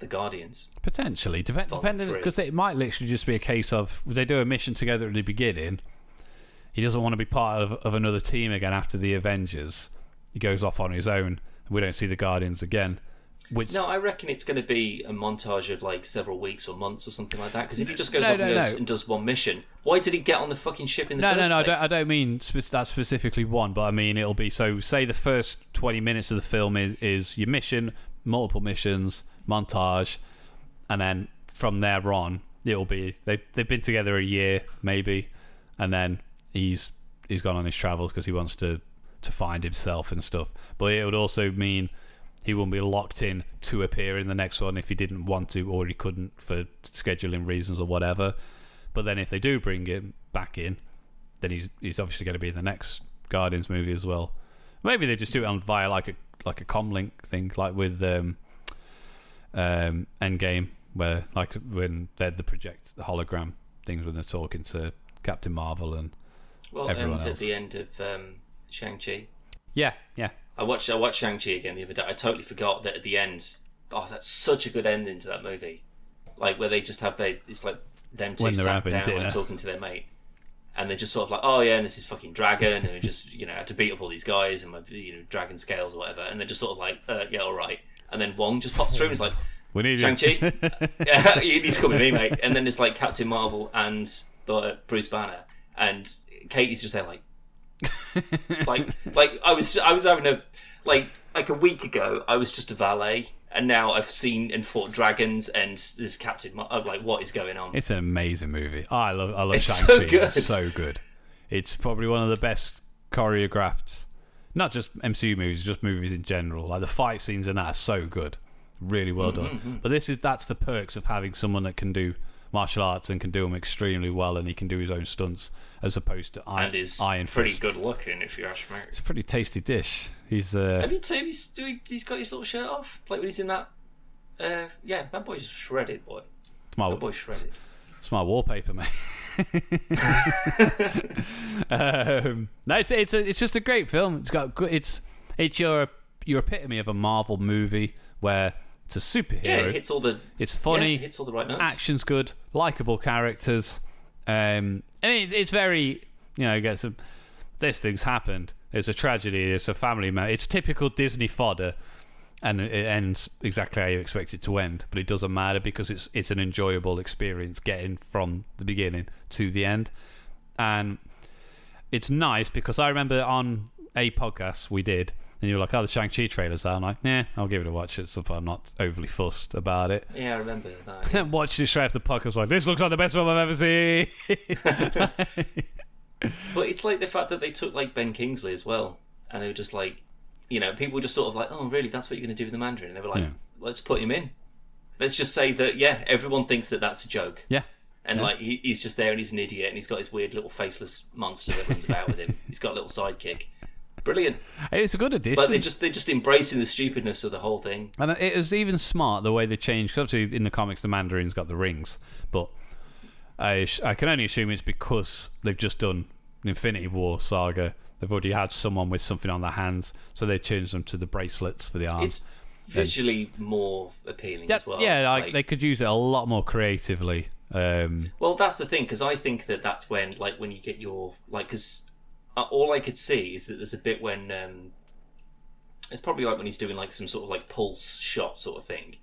[SPEAKER 2] the Guardians.
[SPEAKER 1] Potentially, Dep- depending because it might literally just be a case of they do a mission together at the beginning. He doesn't want to be part of, of another team again after the Avengers. He goes off on his own. We don't see the Guardians again. Which
[SPEAKER 2] No, I reckon it's going to be a montage of like several weeks or months or something like that. Because if he just goes
[SPEAKER 1] No,
[SPEAKER 2] off and,
[SPEAKER 1] no,
[SPEAKER 2] goes
[SPEAKER 1] no.
[SPEAKER 2] and does one mission, why did he get on the fucking ship in the
[SPEAKER 1] no,
[SPEAKER 2] first
[SPEAKER 1] no, no. I don't, I don't mean spe- that specifically one, but I mean it'll be so. Say the first twenty minutes of the film is, is your mission, multiple missions, montage, and then from there on, it'll be they they've been together a year maybe, and then he's he's gone on his travels because he wants to to find himself and stuff. But it would also mean he wouldn't be locked in to appear in the next one if he didn't want to or he couldn't for scheduling reasons or whatever. But then if they do bring him back in, then he's he's obviously going to be in the next Guardians movie as well. Maybe they just do it on via like a like a comlink thing, like with um, um, Endgame, where like when they're the project the hologram things when they're talking to Captain Marvel and
[SPEAKER 2] Well,
[SPEAKER 1] everyone
[SPEAKER 2] and at
[SPEAKER 1] else.
[SPEAKER 2] the end of um, Shang Chi,
[SPEAKER 1] yeah, yeah,
[SPEAKER 2] I watched I watched Shang Chi again the other day. I totally forgot that at the end. Oh, that's such a good ending to that movie. Like where they just have they it's like them two sat down
[SPEAKER 1] dinner.
[SPEAKER 2] and talking to their mate, and they're just sort of like, oh yeah, and this is fucking dragon, and we just you know had to beat up all these guys and my you know dragon scales or whatever, and they're just sort of like, uh, yeah, all right. And then Wong just pops through and he's like,
[SPEAKER 1] we need
[SPEAKER 2] Shang
[SPEAKER 1] you.
[SPEAKER 2] Chi, yeah, he's coming with me, mate. And then it's like Captain Marvel and uh, Bruce Banner, and Katy's just there like, like, like I was, I was having a, like, like a week ago, I was just a valet, and now I've seen and fought dragons, and there's Captain. Mar- I'm like, what is going on?
[SPEAKER 1] It's an amazing movie. I love I love Shang
[SPEAKER 2] so
[SPEAKER 1] Chi.
[SPEAKER 2] good.
[SPEAKER 1] It's so good. It's probably one of the best choreographed, not just MCU movies, just movies in general. Like the fight scenes in that are so good, really well
[SPEAKER 2] Mm-hmm,
[SPEAKER 1] done. But this is that's the perks of having someone that can do martial arts and can do them extremely well, and he can do his own stunts as opposed to Iron,
[SPEAKER 2] and is
[SPEAKER 1] Iron
[SPEAKER 2] pretty
[SPEAKER 1] Fist.
[SPEAKER 2] good looking, if you ask me.
[SPEAKER 1] It's a pretty tasty dish. He's uh,
[SPEAKER 2] Have you seen he's doing? He's got his little shirt off, like when he's in that. Uh, yeah, that boy's shredded, boy.
[SPEAKER 1] it's my
[SPEAKER 2] That boy's shredded.
[SPEAKER 1] It's my wallpaper, mate. um, no, it's it's a, it's just a great film. It's got good. It's it's your your epitome of a Marvel movie where it's a superhero.
[SPEAKER 2] Yeah, it hits all the
[SPEAKER 1] it's
[SPEAKER 2] yeah,
[SPEAKER 1] funny,
[SPEAKER 2] it hits all the right notes.
[SPEAKER 1] action's good, likable characters. Um, and it's, it's very, you know, it gets a, this thing's happened. It's a tragedy. It's a family matter. It's typical Disney fodder, and it ends exactly how you expect it to end. But it doesn't matter because it's it's an enjoyable experience getting from the beginning to the end, and it's nice because I remember on a podcast we did. And you were like, "Oh, the Shang Chi trailers are." I'm like, "Nah, I'll give it a watch." It's something I'm not overly fussed about it.
[SPEAKER 2] Yeah, I remember that. yeah.
[SPEAKER 1] Watched it straight after the podcast. Like, this looks like the best film I've ever seen.
[SPEAKER 2] But it's like the fact that they took like Ben Kingsley as well, and they were just like, you know, people were just sort of like, oh, really? That's what you're going to do with the Mandarin? And they were like,
[SPEAKER 1] Yeah.
[SPEAKER 2] let's put him in. Let's just say that, yeah, everyone thinks that that's a joke.
[SPEAKER 1] yeah,
[SPEAKER 2] And
[SPEAKER 1] Yeah.
[SPEAKER 2] like he, he's just there and he's an idiot and he's got his weird little faceless monster that runs about with him. He's got a little sidekick. Brilliant.
[SPEAKER 1] it's a good addition.
[SPEAKER 2] But they're just they're just embracing the stupidness of the whole thing.
[SPEAKER 1] And it was even smart the way they changed. Because obviously, in the comics, the Mandarin's got the rings, but I, I can only assume it's because they've just done an Infinity War saga. They've already had someone with something on their hands, so they changed them to the bracelets for the arms.
[SPEAKER 2] It's visually more appealing
[SPEAKER 1] yeah,
[SPEAKER 2] as well.
[SPEAKER 1] yeah, like,
[SPEAKER 2] Like-
[SPEAKER 1] they could use it a lot more creatively. Um,
[SPEAKER 2] Well, that's the thing because I think that that's when, like, when you get your like, because all I could see is that there's a bit when um, it's probably like when he's doing like some sort of like pulse shot sort of thing.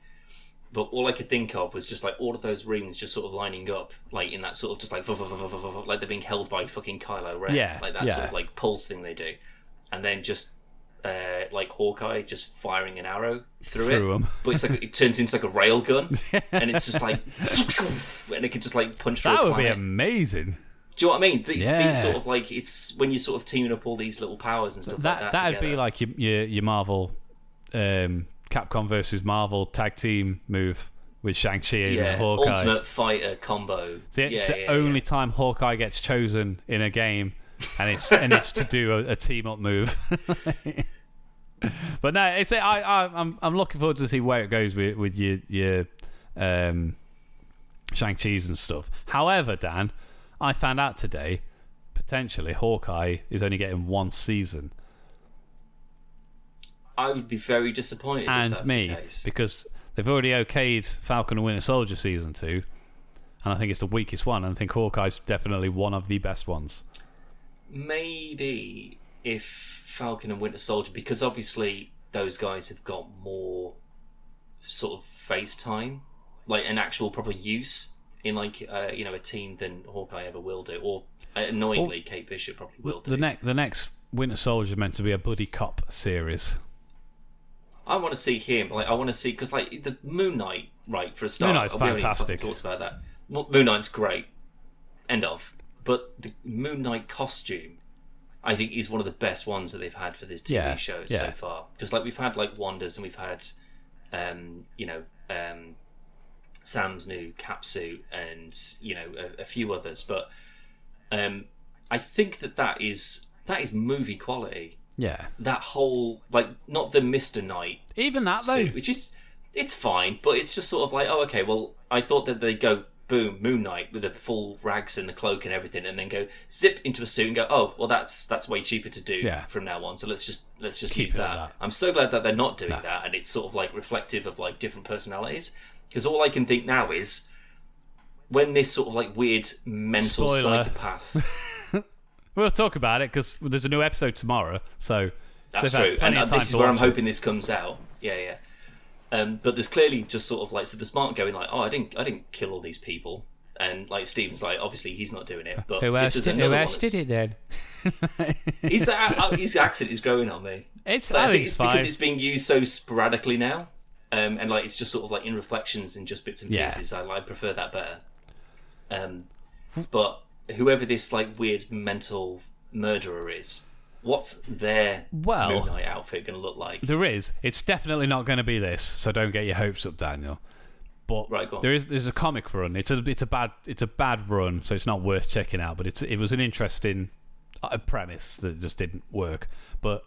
[SPEAKER 2] But all I could think of was just like all of those rings just sort of lining up, like in that sort of just like like they're being held by fucking Kylo Ren,
[SPEAKER 1] Yeah,
[SPEAKER 2] like that
[SPEAKER 1] yeah.
[SPEAKER 2] sort of like pulse thing they do, and then just uh, like Hawkeye just firing an arrow through,
[SPEAKER 1] Through
[SPEAKER 2] it, but it's like it turns into like a rail gun, and it's just like and it can just like punch through.
[SPEAKER 1] that would be amazing.
[SPEAKER 2] Do you know what I mean? These,
[SPEAKER 1] Yeah.
[SPEAKER 2] these sort of like it's when you're sort of teaming up all these little powers and stuff
[SPEAKER 1] That
[SPEAKER 2] like that.
[SPEAKER 1] that'd be like your your, your Marvel, um, Capcom versus Marvel tag team move with Shang Chi and
[SPEAKER 2] yeah,
[SPEAKER 1] Hawkeye.
[SPEAKER 2] ultimate fighter combo. Yeah,
[SPEAKER 1] it's the only time Hawkeye gets chosen in a game, and it's and it's to do a, a team up move. but no, it's I, I I'm I'm looking forward to see where it goes with with your your um, Shang Chi's and stuff. However, Dan, I found out today potentially Hawkeye is only getting one season,
[SPEAKER 2] I would be very disappointed. if
[SPEAKER 1] and me
[SPEAKER 2] the case.
[SPEAKER 1] because they've already okayed Falcon and Winter Soldier season two. And I think it's the weakest one. And I think Hawkeye's definitely one of the best ones.
[SPEAKER 2] maybe if Falcon and Winter Soldier, because obviously those guys have got more sort of face time, like an actual proper use in like uh, you know a team than Hawkeye ever will do, or uh, annoyingly Kate Bishop probably will do.
[SPEAKER 1] The next, the next Winter Soldier is meant to be a buddy cop series.
[SPEAKER 2] I want to see him. Like I want to see because like the Moon Knight, right? For a start,
[SPEAKER 1] Moon Knight's
[SPEAKER 2] we
[SPEAKER 1] fantastic.
[SPEAKER 2] Talked about that. Moon Knight's great. End of. But the Moon Knight costume, I think, is one of the best ones that they've had for this TV
[SPEAKER 1] Yeah,
[SPEAKER 2] show
[SPEAKER 1] yeah.
[SPEAKER 2] so far. Because like we've had like Wonders and we've had, um, you know, um, Sam's new cap suit and you know a, a few others, but um, I think that that is that is movie quality.
[SPEAKER 1] Yeah,
[SPEAKER 2] That whole like not the Mister Knight
[SPEAKER 1] even that though.
[SPEAKER 2] suit, which is it's fine, but it's just sort of like, oh, okay, well, I thought that they'd go boom, Moon Knight with the full rags and the cloak and everything, and then go zip into a suit and go, oh, well, that's that's way cheaper to do
[SPEAKER 1] Yeah.
[SPEAKER 2] from now on. So let's just let's just
[SPEAKER 1] Keep
[SPEAKER 2] use that.
[SPEAKER 1] that.
[SPEAKER 2] I'm so glad that they're not doing that, and it's sort of like reflective of like different personalities. Because all I can think now is when this sort of like weird mental
[SPEAKER 1] Spoiler.
[SPEAKER 2] psychopath.
[SPEAKER 1] We'll talk about it because there's a new episode tomorrow. So
[SPEAKER 2] That's true, and this is where I'm
[SPEAKER 1] it.
[SPEAKER 2] hoping this comes out. Yeah, yeah. Um, but there's clearly just sort of like so the smart going like, oh, I didn't, I didn't kill all these people, and like Steven's like, obviously he's not doing it. But
[SPEAKER 1] Who else did, who else did it then?
[SPEAKER 2] He's that uh, his accent is growing on me.
[SPEAKER 1] It's,
[SPEAKER 2] But
[SPEAKER 1] I, think
[SPEAKER 2] it's
[SPEAKER 1] it's
[SPEAKER 2] because it's being used so sporadically now, um, and like it's just sort of like in reflections and just bits and
[SPEAKER 1] Yeah.
[SPEAKER 2] pieces. I, I prefer that better. Um, but whoever this like weird mental murderer is, what's their
[SPEAKER 1] Well-
[SPEAKER 2] Moon Knight outfit going to look like?
[SPEAKER 1] There is. It's definitely not going to be this. So don't get your hopes up, Daniel. But
[SPEAKER 2] Right,
[SPEAKER 1] there is there's a comic run. It's a it's a bad it's a bad run, so it's not worth checking out. But it's it was an interesting uh, premise that just didn't work. But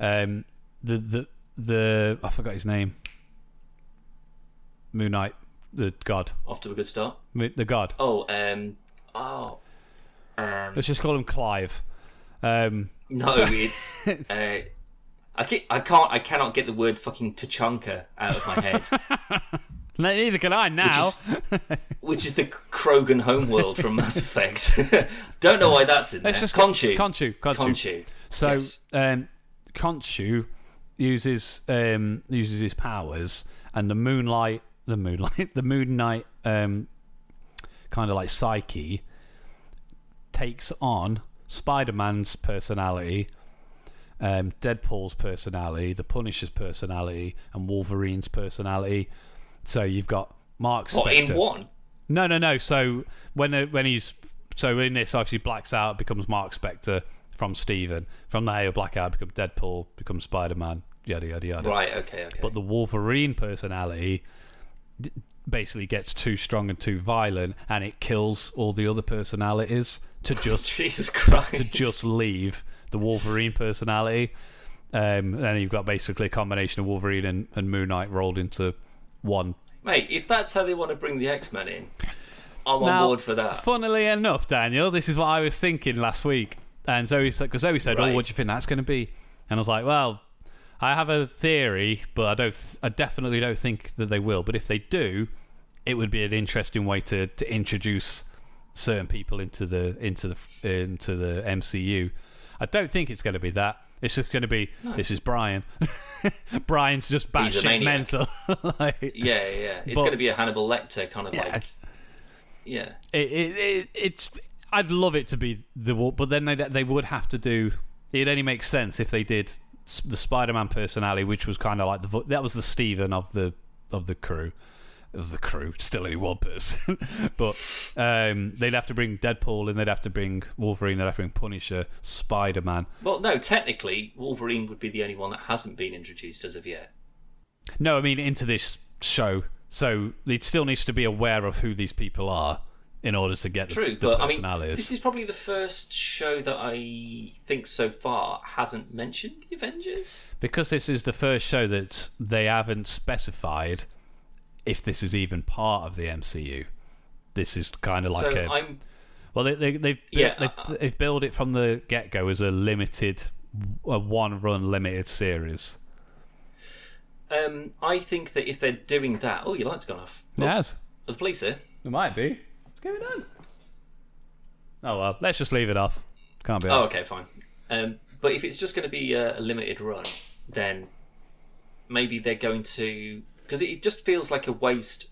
[SPEAKER 1] um, the the the I forgot his name. Moon Knight, the god,
[SPEAKER 2] Off to a good start.
[SPEAKER 1] The god.
[SPEAKER 2] Oh, um, oh, um,
[SPEAKER 1] Let's just call him Clive. Um,
[SPEAKER 2] no, it's. Uh, I, ke- I can't. I cannot get the word fucking Tachanka out of my head,
[SPEAKER 1] Neither can I now.
[SPEAKER 2] is- which is the Krogan homeworld from Mass Effect. Don't know why that's in there.
[SPEAKER 1] Let's just
[SPEAKER 2] Khonshu.
[SPEAKER 1] Khonshu, Khonshu.
[SPEAKER 2] Khonshu.
[SPEAKER 1] So
[SPEAKER 2] Yes.
[SPEAKER 1] um, Khonshu uses um, uses his powers, and the moonlight, the moonlight, the moon knight, um, kind of like psyche, takes on Spider Man's personality, um, Deadpool's personality, the Punisher's personality, and Wolverine's personality. So you've got Mark
[SPEAKER 2] What in one?
[SPEAKER 1] No, no, no. So when uh, when he's so in this, obviously blacks out becomes Mark Spector from Steven. From there, he'll black out, become Deadpool, become Spider Man, yada yada yada.
[SPEAKER 2] Right. Okay. Okay.
[SPEAKER 1] But the Wolverine personality d- basically gets too strong and too violent, and it kills all the other personalities to just
[SPEAKER 2] Jesus Christ.
[SPEAKER 1] to just leave the Wolverine personality. Um, and then you've got basically a combination of Wolverine and, and Moon Knight rolled into one
[SPEAKER 2] Mate, if that's how they want to bring the X Men in, I'm
[SPEAKER 1] Now,
[SPEAKER 2] on board for that.
[SPEAKER 1] Funnily enough, Daniel, this is what I was thinking last week. And Zoe said, because Zoe said, "Oh, what do you think that's going to be?" And I was like, "Well, I have a theory, but I don't. Th- I definitely don't think that they will. But if they do, it would be an interesting way to, to introduce certain people into the into the into the MCU. I don't think it's going to be that. It's just going to be this is Brian. Brian's just batshit mental. like,
[SPEAKER 2] Yeah, yeah. It's
[SPEAKER 1] But-
[SPEAKER 2] going to be a Hannibal Lecter kind of
[SPEAKER 1] Yeah.
[SPEAKER 2] like. Yeah.
[SPEAKER 1] it, it, it, it's I'd love it to be the but then they they would have to do it only makes sense if they did the Spider-Man personality which was kind of like the that was the Steven of the of the crew it was the crew still only one person but um, they'd have to bring Deadpool and they'd have to bring Wolverine they'd have to bring Punisher Spider-Man
[SPEAKER 2] Well, no, technically, Wolverine would be the only one that hasn't been introduced as of yet.
[SPEAKER 1] no I mean into this show so it still needs to be aware of who these people are in order to get the,
[SPEAKER 2] True,
[SPEAKER 1] the
[SPEAKER 2] but I mean,
[SPEAKER 1] personalities
[SPEAKER 2] this is probably the first show that I think so far hasn't mentioned the Avengers.
[SPEAKER 1] because this is the first show that they haven't specified if this is even part of the MCU. This is kind of like
[SPEAKER 2] so
[SPEAKER 1] a
[SPEAKER 2] I'm
[SPEAKER 1] well, they, they, they've
[SPEAKER 2] Yeah,
[SPEAKER 1] they've,
[SPEAKER 2] uh,
[SPEAKER 1] they've built it from the get go as a limited, a one run limited series.
[SPEAKER 2] um I think that if they're doing that, oh, your light's gone off.
[SPEAKER 1] Yes,
[SPEAKER 2] Are the police here?
[SPEAKER 1] it might be. What's going on? Oh well, let's just leave it off. Can't be.
[SPEAKER 2] Oh, okay, fine. Um, but if it's just going to be a, a limited run, then maybe they're going to because it just feels like a waste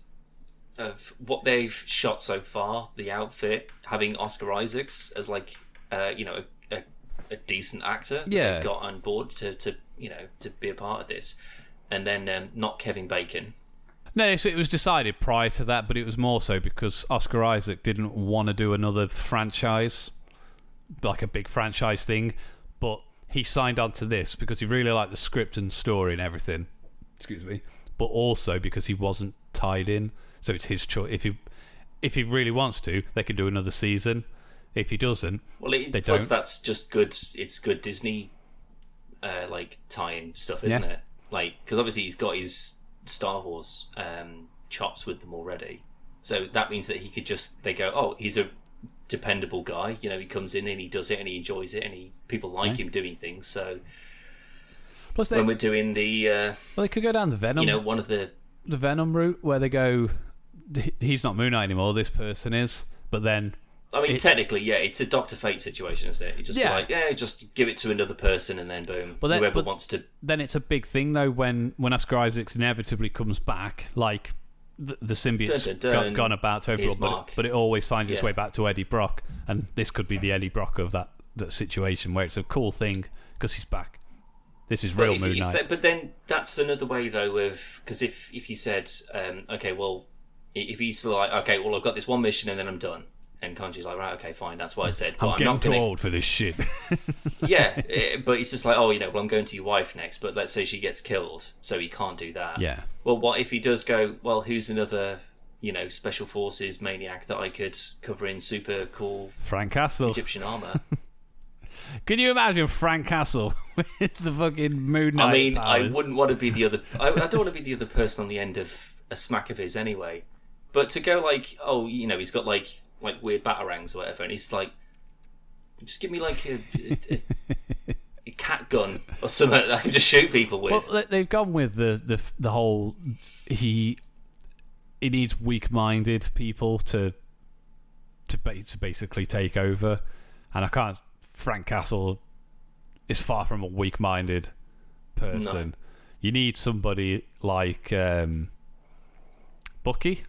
[SPEAKER 2] of what they've shot so far. The outfit having Oscar Isaacs as like uh, you know a, a, a decent actor,
[SPEAKER 1] Yeah.
[SPEAKER 2] got on board to to you know to be a part of this, and then um, not Kevin Bacon.
[SPEAKER 1] No, so it was decided prior to that, but it was more so because Oscar Isaac didn't want to do another franchise, like a big franchise thing, but he signed on to this because he really liked the script and story and everything. Excuse me, but also because he wasn't tied in. So it's his choice. If he if he really wants to, they can do another season. If he doesn't,
[SPEAKER 2] Well, it,
[SPEAKER 1] They
[SPEAKER 2] plus
[SPEAKER 1] don't.
[SPEAKER 2] that's just good. It's good Disney, uh, like tie-in stuff, isn't
[SPEAKER 1] Yeah.
[SPEAKER 2] it? Like because obviously he's got his Star Wars um, chops with them already, so that means that he could just they go, oh, he's a dependable guy. You know, he comes in and he does it and he enjoys it and he people like him doing things. So
[SPEAKER 1] plus they
[SPEAKER 2] when we're doing the, uh, well,
[SPEAKER 1] they could go down the Venom,
[SPEAKER 2] you know, one of the
[SPEAKER 1] the Venom route where they go. He's not Moon Knight anymore. This person is, but then
[SPEAKER 2] I mean,
[SPEAKER 1] It-
[SPEAKER 2] technically, yeah, it's a Doctor Fate situation, isn't it? You just be
[SPEAKER 1] Yeah.
[SPEAKER 2] like, yeah, just give it to another person, and then boom,
[SPEAKER 1] But then-
[SPEAKER 2] whoever
[SPEAKER 1] but-
[SPEAKER 2] wants to.
[SPEAKER 1] then it's a big thing though when when Oscar Isaacs inevitably comes back, like the, the symbiote's
[SPEAKER 2] Dun, dun, dun.
[SPEAKER 1] got, gone about to everyone, but it, but it always finds its
[SPEAKER 2] Yeah.
[SPEAKER 1] way back to Eddie Brock, and this could be the Eddie Brock of that that situation where it's a cool thing because he's back. This is real
[SPEAKER 2] if-
[SPEAKER 1] Moon Knight.
[SPEAKER 2] but then that's another way though of because if if you said, um, okay, well, if he's like, okay, well, I've got this one mission and then I'm done, and Khonshu's like, right, okay, fine, that's what I said. But
[SPEAKER 1] I'm
[SPEAKER 2] I'm,
[SPEAKER 1] getting
[SPEAKER 2] not
[SPEAKER 1] too
[SPEAKER 2] gonna,
[SPEAKER 1] old for this shit.
[SPEAKER 2] yeah, eh, but it's just like, oh, you know, well, I'm going to your wife next, but let's say she gets killed, so he can't do that.
[SPEAKER 1] yeah,
[SPEAKER 2] Well, what if he does go? Well, who's another, you know, special forces maniac that I could cover in super cool
[SPEAKER 1] Frank Castle.
[SPEAKER 2] Egyptian armor?
[SPEAKER 1] Can you imagine Frank Castle with the fucking Moon Knight
[SPEAKER 2] I mean,
[SPEAKER 1] powers?
[SPEAKER 2] I wouldn't want to be the other. I, I don't want to be the other person on the end of a smack of his anyway. But to go like, oh, you know, he's got like like weird batarangs or whatever, and he's like, just give me like a, a, a, a cat gun or something that I can just shoot people with.
[SPEAKER 1] Well, they- they've gone with the the the whole he he needs weak-minded people to to ba- to basically take over, and I can't. Frank Castle is far from a weak-minded person. You need somebody like um, Bucky.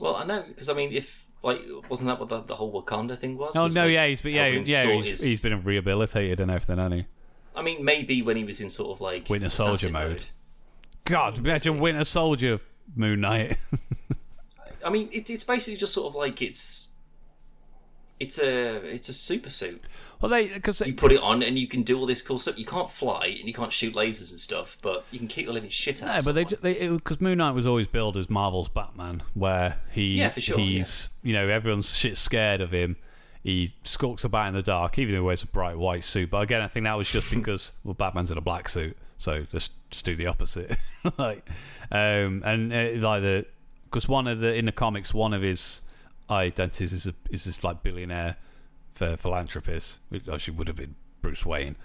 [SPEAKER 2] well, I know because I mean, if like, wasn't that what the, the whole Wakanda thing was?
[SPEAKER 1] Oh
[SPEAKER 2] Was,
[SPEAKER 1] no,
[SPEAKER 2] like,
[SPEAKER 1] yeah, he's been yeah yeah he's,
[SPEAKER 2] his-
[SPEAKER 1] he's been rehabilitated and everything, hasn't he?
[SPEAKER 2] I mean, maybe when he was in sort of like
[SPEAKER 1] Winter Soldier
[SPEAKER 2] assassin
[SPEAKER 1] mode. God, imagine Winter Soldier, Moon Knight.
[SPEAKER 2] I mean, it, it's basically just sort of like it's it's a it's a super suit.
[SPEAKER 1] well, they because
[SPEAKER 2] You put it on and you can do all this cool stuff. You can't fly and you can't shoot lasers and stuff, but you can kick the living shit out.
[SPEAKER 1] No,
[SPEAKER 2] of
[SPEAKER 1] but they
[SPEAKER 2] someone.
[SPEAKER 1] they because Moon Knight was always billed as Marvel's Batman, where he
[SPEAKER 2] Yeah, for sure,
[SPEAKER 1] he's you know everyone's shit scared of him. He skulks about in the dark, even though he wears a bright white suit. But again, I think that was just because well, Batman's in a black suit, so just just do the opposite. like, um, and uh, like the because one of the in the comics, one of his identities is a, is this like billionaire for philanthropist, which actually would have been Bruce Wayne.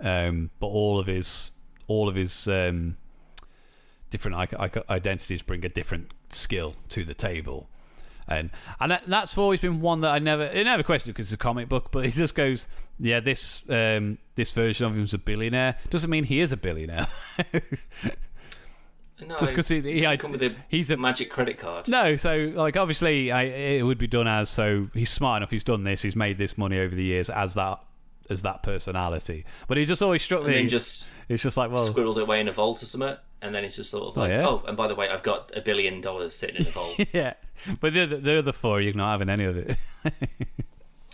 [SPEAKER 1] Um, but all of his all of his um, different i- i- identities bring a different skill to the table. And and that, that's always been one that I never never questioned because it's a comic book, but he just goes, yeah, this um, this version of him is a billionaire. Doesn't mean he is a billionaire.
[SPEAKER 2] no,
[SPEAKER 1] just 'cause he- he had-
[SPEAKER 2] come with a
[SPEAKER 1] he's a-
[SPEAKER 2] magic credit card.
[SPEAKER 1] no, so like obviously, I, it would be done as so he's smart enough. He's done this. He's made this money over the years as that as that personality. But he just always struck
[SPEAKER 2] and
[SPEAKER 1] me.
[SPEAKER 2] then just
[SPEAKER 1] it's just like well,
[SPEAKER 2] squirreled away in a vault or something, and then it's just sort of oh, like,
[SPEAKER 1] yeah.
[SPEAKER 2] oh, and by the way, I've got a billion dollars sitting in a vault.
[SPEAKER 1] yeah. But the other, the other four, you're not having any of it.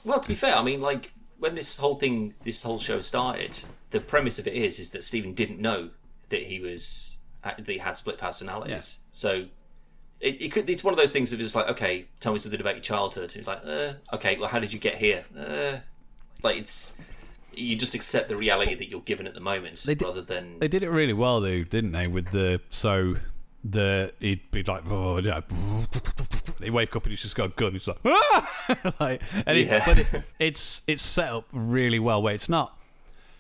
[SPEAKER 2] well, to be fair, I mean, like when this whole thing, this whole show started, the premise of it is is that Stephen didn't know that he was uh, he had split personalities. So it, it could it's one of those things that is just like, okay, tell me something about your childhood. It's like, uh, okay, well, how did you get here? Uh, like it's you just accept the reality that you're given at the moment,
[SPEAKER 1] did-
[SPEAKER 2] rather than
[SPEAKER 1] They did it really well, though, didn't they? With the so the he'd be like, oh, yeah. They wake up and he's just got a gun. He's like, ah! like, and it, but it, it's it's set up really well. Where it's not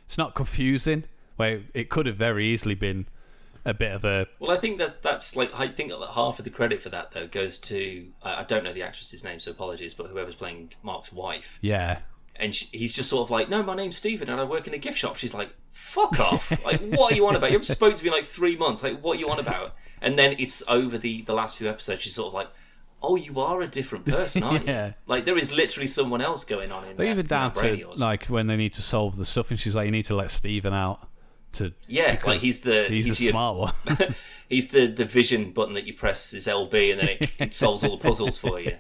[SPEAKER 1] it's not confusing. Where it could have very easily been a bit of a
[SPEAKER 2] Well, I think that that's like I think that half of the credit for that though goes to I, I don't know the actress's name, so apologies, but whoever's playing Mark's wife,
[SPEAKER 1] yeah.
[SPEAKER 2] and she, he's just sort of like, "No, my name's Stephen, and I work in a gift shop." She's like, "Fuck off! like, what are you on about? You haven't spoken to me in like three months. Like, what are you on about?" And then it's over the the last few episodes. She's sort of like, "Oh, you are a different person, aren't
[SPEAKER 1] Yeah.
[SPEAKER 2] you?" Like, there is literally someone else going on in
[SPEAKER 1] But
[SPEAKER 2] there.
[SPEAKER 1] even down to like when they need to solve the stuff, and she's like, "You need to let Steven out." To
[SPEAKER 2] yeah, like he's the
[SPEAKER 1] he's, the
[SPEAKER 2] your-
[SPEAKER 1] smart one.
[SPEAKER 2] He's the, the vision button that you press is LB and then it, it solves all the puzzles for you.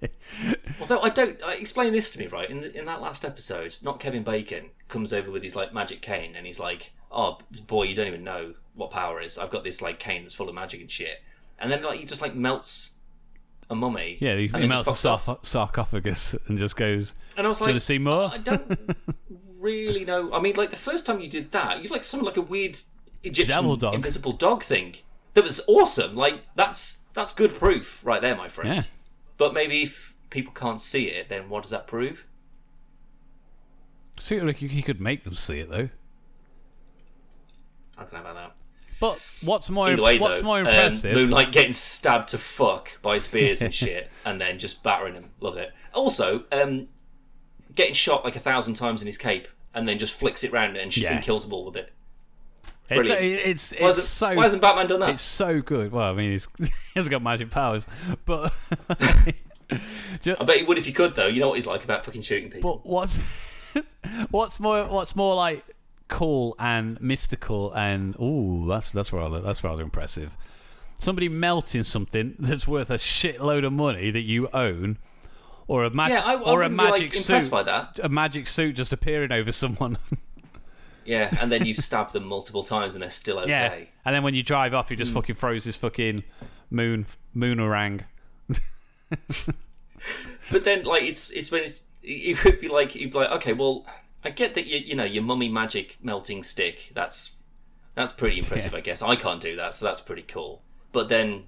[SPEAKER 2] Although I don't, I, explain this to me right in the, in that last episode. Not Kevin Bacon comes over with his like magic cane and he's like, "Oh boy, you don't even know what power is. I've got this like cane that's full of magic and shit." And then like he just like melts a mummy.
[SPEAKER 1] yeah, he, he melts
[SPEAKER 2] just
[SPEAKER 1] the
[SPEAKER 2] fucks off.
[SPEAKER 1] sarf- sarcophagus and just goes.
[SPEAKER 2] And I was
[SPEAKER 1] Do you want to see more?
[SPEAKER 2] I don't really know. I mean, like the first time you did that, you like something like a weird Egyptian
[SPEAKER 1] dog.
[SPEAKER 2] invisible dog thing. That was awesome. Like that's that's good proof right there, my friend.
[SPEAKER 1] Yeah.
[SPEAKER 2] But maybe if people can't see it, then what does that prove?
[SPEAKER 1] See, like he could make them see it though.
[SPEAKER 2] I don't know about that.
[SPEAKER 1] But what's more
[SPEAKER 2] Either way,
[SPEAKER 1] what's
[SPEAKER 2] though,
[SPEAKER 1] more
[SPEAKER 2] um,
[SPEAKER 1] impressive?
[SPEAKER 2] Moonlight getting stabbed to fuck by spears and shit, and then just battering him. Love it. Also, um, getting shot like a thousand times in his cape, and then just flicks it round and, sh-
[SPEAKER 1] Yeah.
[SPEAKER 2] and kills them all with it.
[SPEAKER 1] it's
[SPEAKER 2] brilliant.
[SPEAKER 1] it's, it's,
[SPEAKER 2] Why hasn't,
[SPEAKER 1] so
[SPEAKER 2] why hasn't Batman done that?
[SPEAKER 1] it's so good. Well, I mean, he's, he hasn't got magic powers, but
[SPEAKER 2] I bet he would if he could, though. You know what he's like about fucking shooting people.
[SPEAKER 1] but what's what's more what's more like cool and mystical and ooh, that's that's rather that's rather impressive. Somebody melting something that's worth a shitload of money that you own, or a magic
[SPEAKER 2] yeah, I, I
[SPEAKER 1] or a
[SPEAKER 2] be, like,
[SPEAKER 1] magic suit,
[SPEAKER 2] by that.
[SPEAKER 1] a magic suit just appearing over someone.
[SPEAKER 2] Yeah, and then you've stabbed them multiple times and they're still okay.
[SPEAKER 1] Yeah, and then when you drive off, you just hmm. fucking throws his fucking moon moonerang.
[SPEAKER 2] But then, like, it's it's when it's it would be like you'd be like, okay, well, I get that you you know your mummy magic melting stick. That's that's pretty impressive,
[SPEAKER 1] Yeah.
[SPEAKER 2] I guess. I can't do that, so that's pretty cool. But then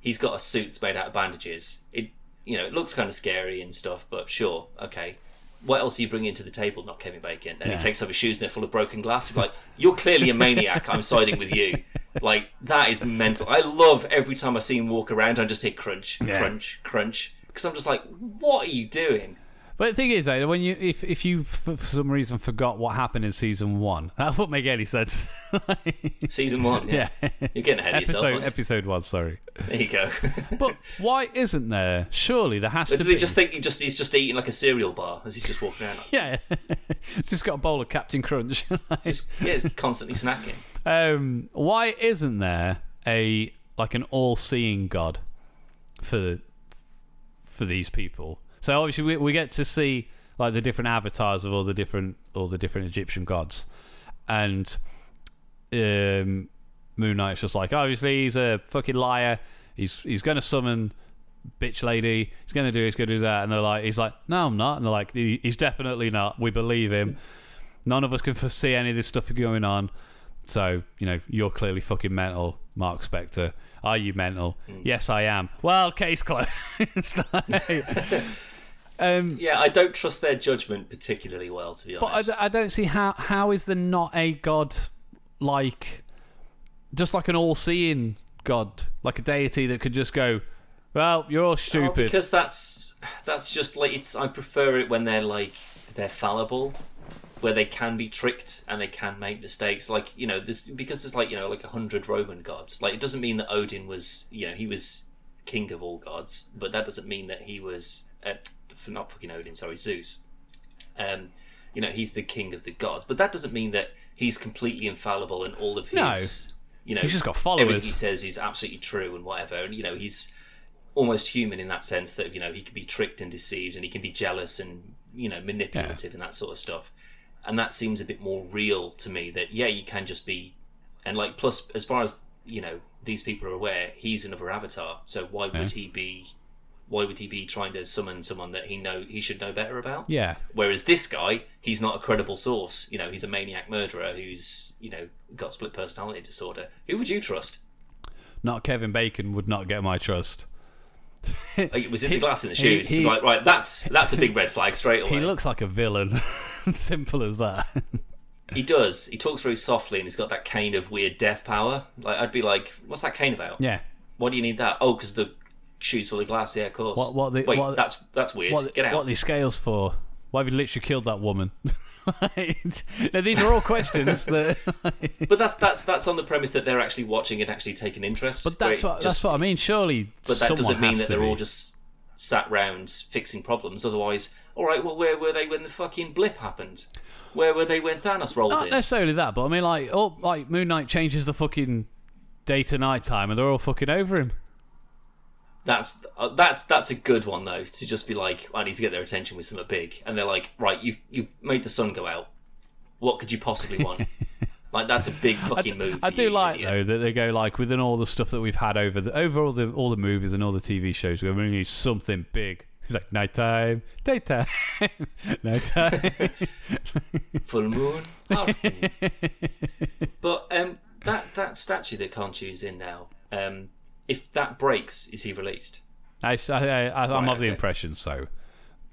[SPEAKER 2] he's got a suit made out of bandages. It you know it looks kind of scary and stuff, but sure, okay. what else are you bringing to the table? Not Kevin Bacon. And
[SPEAKER 1] Yeah.
[SPEAKER 2] he takes off his shoes and they're full of broken glass. You're like, you're clearly a maniac. I'm siding with you. Like that is mental. I love every time I see him walk around. I just hear crunch,
[SPEAKER 1] Yeah.
[SPEAKER 2] crunch, crunch. Because I'm just like, what are you doing?
[SPEAKER 1] But the thing is, though, when you if if you f- for some reason forgot what happened in season one, that wouldn't make any sense.
[SPEAKER 2] Season one. Yeah.
[SPEAKER 1] yeah,
[SPEAKER 2] You're getting ahead of yourself.
[SPEAKER 1] episode one. Sorry,
[SPEAKER 2] There you go.
[SPEAKER 1] but why isn't there? Surely there has
[SPEAKER 2] Do
[SPEAKER 1] to
[SPEAKER 2] they
[SPEAKER 1] be.
[SPEAKER 2] just think he just he's just eating like a cereal bar as he's just walking around?
[SPEAKER 1] yeah, it's just got a bowl of Captain Crunch.
[SPEAKER 2] Just, yeah, he's constantly snacking.
[SPEAKER 1] um, why isn't there a like an all-seeing God for for these people? So obviously we, we get to see like the different avatars of all the different all the different Egyptian gods, and um, Moon Knight's just like obviously he's a fucking liar. He's he's going to summon bitch lady. He's going to do. He's going to do that. And they're like, he's like, no, I'm not. And they're like, he's definitely not. We believe him. None of us can foresee any of this stuff going on. So you know, you're clearly fucking mental, Mark Spector. Are you mental? Yes, I am. Well, case closed. um,
[SPEAKER 2] Yeah, I don't trust their judgment particularly well, to be honest.
[SPEAKER 1] but I, I don't see how how is there not a god like just like an all-seeing god, like a deity that could just go, well, you're all
[SPEAKER 2] Oh,
[SPEAKER 1] stupid.
[SPEAKER 2] because that's that's just like it's. I prefer it when they're like they're fallible, where they can be tricked and they can make mistakes. Like you know, this because there's like you know like a hundred Roman gods. Like it doesn't mean that Odin was you know he was king of all gods, but that doesn't mean that he was uh, f- not fucking Odin. Sorry, Zeus. Um, you know he's the king of the god, but that doesn't mean that he's completely infallible and all of
[SPEAKER 1] No.
[SPEAKER 2] his. You know,
[SPEAKER 1] He's just got followers.
[SPEAKER 2] everything he says is absolutely true and whatever. And you know, he's almost human in that sense that you know he can be tricked and deceived and he can be jealous and you know manipulative and that sort of stuff. And that seems a bit more real to me. That yeah, you can just be, and like plus as far as you know, these people are aware he's another avatar. So why would
[SPEAKER 1] Yeah.
[SPEAKER 2] he be? Why would he be trying to summon someone that he know he should know better about?
[SPEAKER 1] yeah,
[SPEAKER 2] Whereas this guy, he's not a credible source. You know, he's a maniac murderer who's you know got split personality disorder. Who would you trust?
[SPEAKER 1] not Kevin Bacon would not get my trust.
[SPEAKER 2] Like, was it the glass in the shoes?
[SPEAKER 1] he-
[SPEAKER 2] right, right. That's that's a big red flag straight away.
[SPEAKER 1] He looks like a villain. Simple as that.
[SPEAKER 2] He does. He talks very softly, and he's got that cane of weird death power. Like I'd be like, "What's that cane about?
[SPEAKER 1] yeah.
[SPEAKER 2] Why do you need that? Oh, because the shoes full of glass. Yeah, of course.
[SPEAKER 1] What- what the-
[SPEAKER 2] Wait,
[SPEAKER 1] what-
[SPEAKER 2] that's that's weird.
[SPEAKER 1] What,
[SPEAKER 2] Get out.
[SPEAKER 1] what are these scales for? Why have you literally killed that woman? now, these are all questions that.
[SPEAKER 2] but that's that's that's on the premise that they're actually watching and actually taking interest.
[SPEAKER 1] But that's what,
[SPEAKER 2] just-
[SPEAKER 1] that's what I mean. Surely,
[SPEAKER 2] But that doesn't mean that they're
[SPEAKER 1] be.
[SPEAKER 2] all just sat round fixing problems. Otherwise, all right. Well, where were they when the fucking blip happened? Where were they when Thanos rolled in?
[SPEAKER 1] Not
[SPEAKER 2] in?
[SPEAKER 1] necessarily that, but I mean, like, oh, like Moon Knight changes the fucking day to night time, and they're all fucking over him.
[SPEAKER 2] That's uh, that's that's a good one though. To just be like, I need to get their attention with something big, and they're like, right, you you made the sun go out. What could you possibly want? like that's a big fucking
[SPEAKER 1] d-
[SPEAKER 2] move.
[SPEAKER 1] I do
[SPEAKER 2] you,
[SPEAKER 1] like
[SPEAKER 2] idiot.
[SPEAKER 1] though that they go like within all the stuff that we've had over the over all the all the movies and all the TV shows, we're going to need something big. He's like nighttime, daytime, nighttime.
[SPEAKER 2] full moon. but um, that that statue that Khonshu's in now, um, if that breaks, is he released?
[SPEAKER 1] I, I, I, I'm
[SPEAKER 2] Right,
[SPEAKER 1] of the
[SPEAKER 2] okay.
[SPEAKER 1] impression so,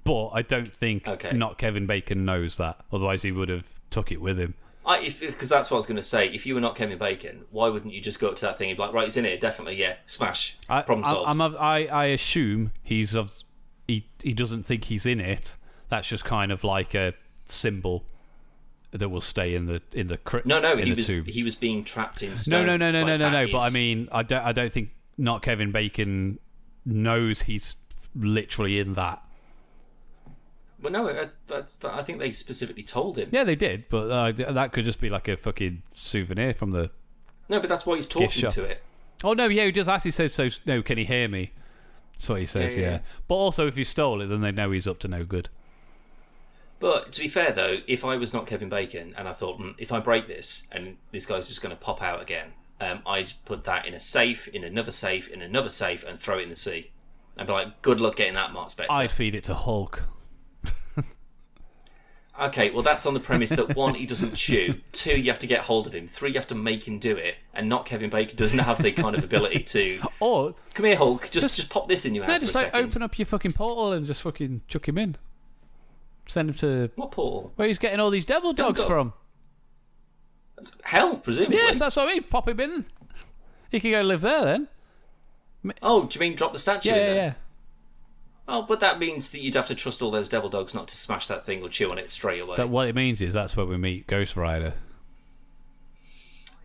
[SPEAKER 1] but I don't think
[SPEAKER 2] Okay.
[SPEAKER 1] not Kevin Bacon knows that. Otherwise, he would have took it with him.
[SPEAKER 2] I because that's what I was going to say. If you were not Kevin Bacon, why wouldn't you just go up to that thing and be like, right, it's in here, definitely, yeah, smash,
[SPEAKER 1] I,
[SPEAKER 2] problem solved.
[SPEAKER 1] I'm of, I, I assume he's of he he doesn't think he's in it. That's just kind of like a symbol that will stay in the in the cri-
[SPEAKER 2] no, no, he was
[SPEAKER 1] tomb.
[SPEAKER 2] he was being trapped in
[SPEAKER 1] No,
[SPEAKER 2] stone.
[SPEAKER 1] no, no, no, no, no,
[SPEAKER 2] that
[SPEAKER 1] no. But I mean, I don't I don't think not Kevin Bacon knows he's literally in that.
[SPEAKER 2] well, no, uh, that's I think they specifically told him.
[SPEAKER 1] Yeah, they did, but uh, that could just be like a fucking souvenir from the.
[SPEAKER 2] No, but that's why he's talking to it.
[SPEAKER 1] Oh no, yeah, he just actually says so. No, can he hear me? That's what he says.
[SPEAKER 2] Yeah,
[SPEAKER 1] Yeah,
[SPEAKER 2] yeah.
[SPEAKER 1] but also if he stole it, then they know he's up to no good.
[SPEAKER 2] But to be fair, though, if I was not Kevin Bacon and I thought, mm, if I break this and this guy's just going to pop out again, um, I'd put that in a safe, in another safe, in another safe, and throw it in the sea. And be like, good luck getting that, Mark Spector.
[SPEAKER 1] I'd feed it to Hulk.
[SPEAKER 2] Okay, well, that's on the premise that one, he doesn't chew. Two, you have to get hold of him. Three, you have to make him do it. And not Kevin Bacon doesn't have the kind of ability to.
[SPEAKER 1] Or
[SPEAKER 2] Come here, Hulk. Just
[SPEAKER 1] Just-
[SPEAKER 2] just, pop this in your mouth. no, just
[SPEAKER 1] like
[SPEAKER 2] second.
[SPEAKER 1] open up your fucking portal and just fucking chuck him in. Send him to
[SPEAKER 2] What portal?
[SPEAKER 1] where he's getting all these devil dogs
[SPEAKER 2] got-
[SPEAKER 1] from.
[SPEAKER 2] Hell, presumably.
[SPEAKER 1] Yes, that's what I mean. Pop him in. He can go live there then.
[SPEAKER 2] Oh, do you mean drop the statue
[SPEAKER 1] Yeah,
[SPEAKER 2] in
[SPEAKER 1] yeah,
[SPEAKER 2] there?
[SPEAKER 1] yeah.
[SPEAKER 2] Oh, but that means that you'd have to trust all those devil dogs not to smash that thing or chew on it straight away.
[SPEAKER 1] That what it means is that's where we meet Ghost Rider.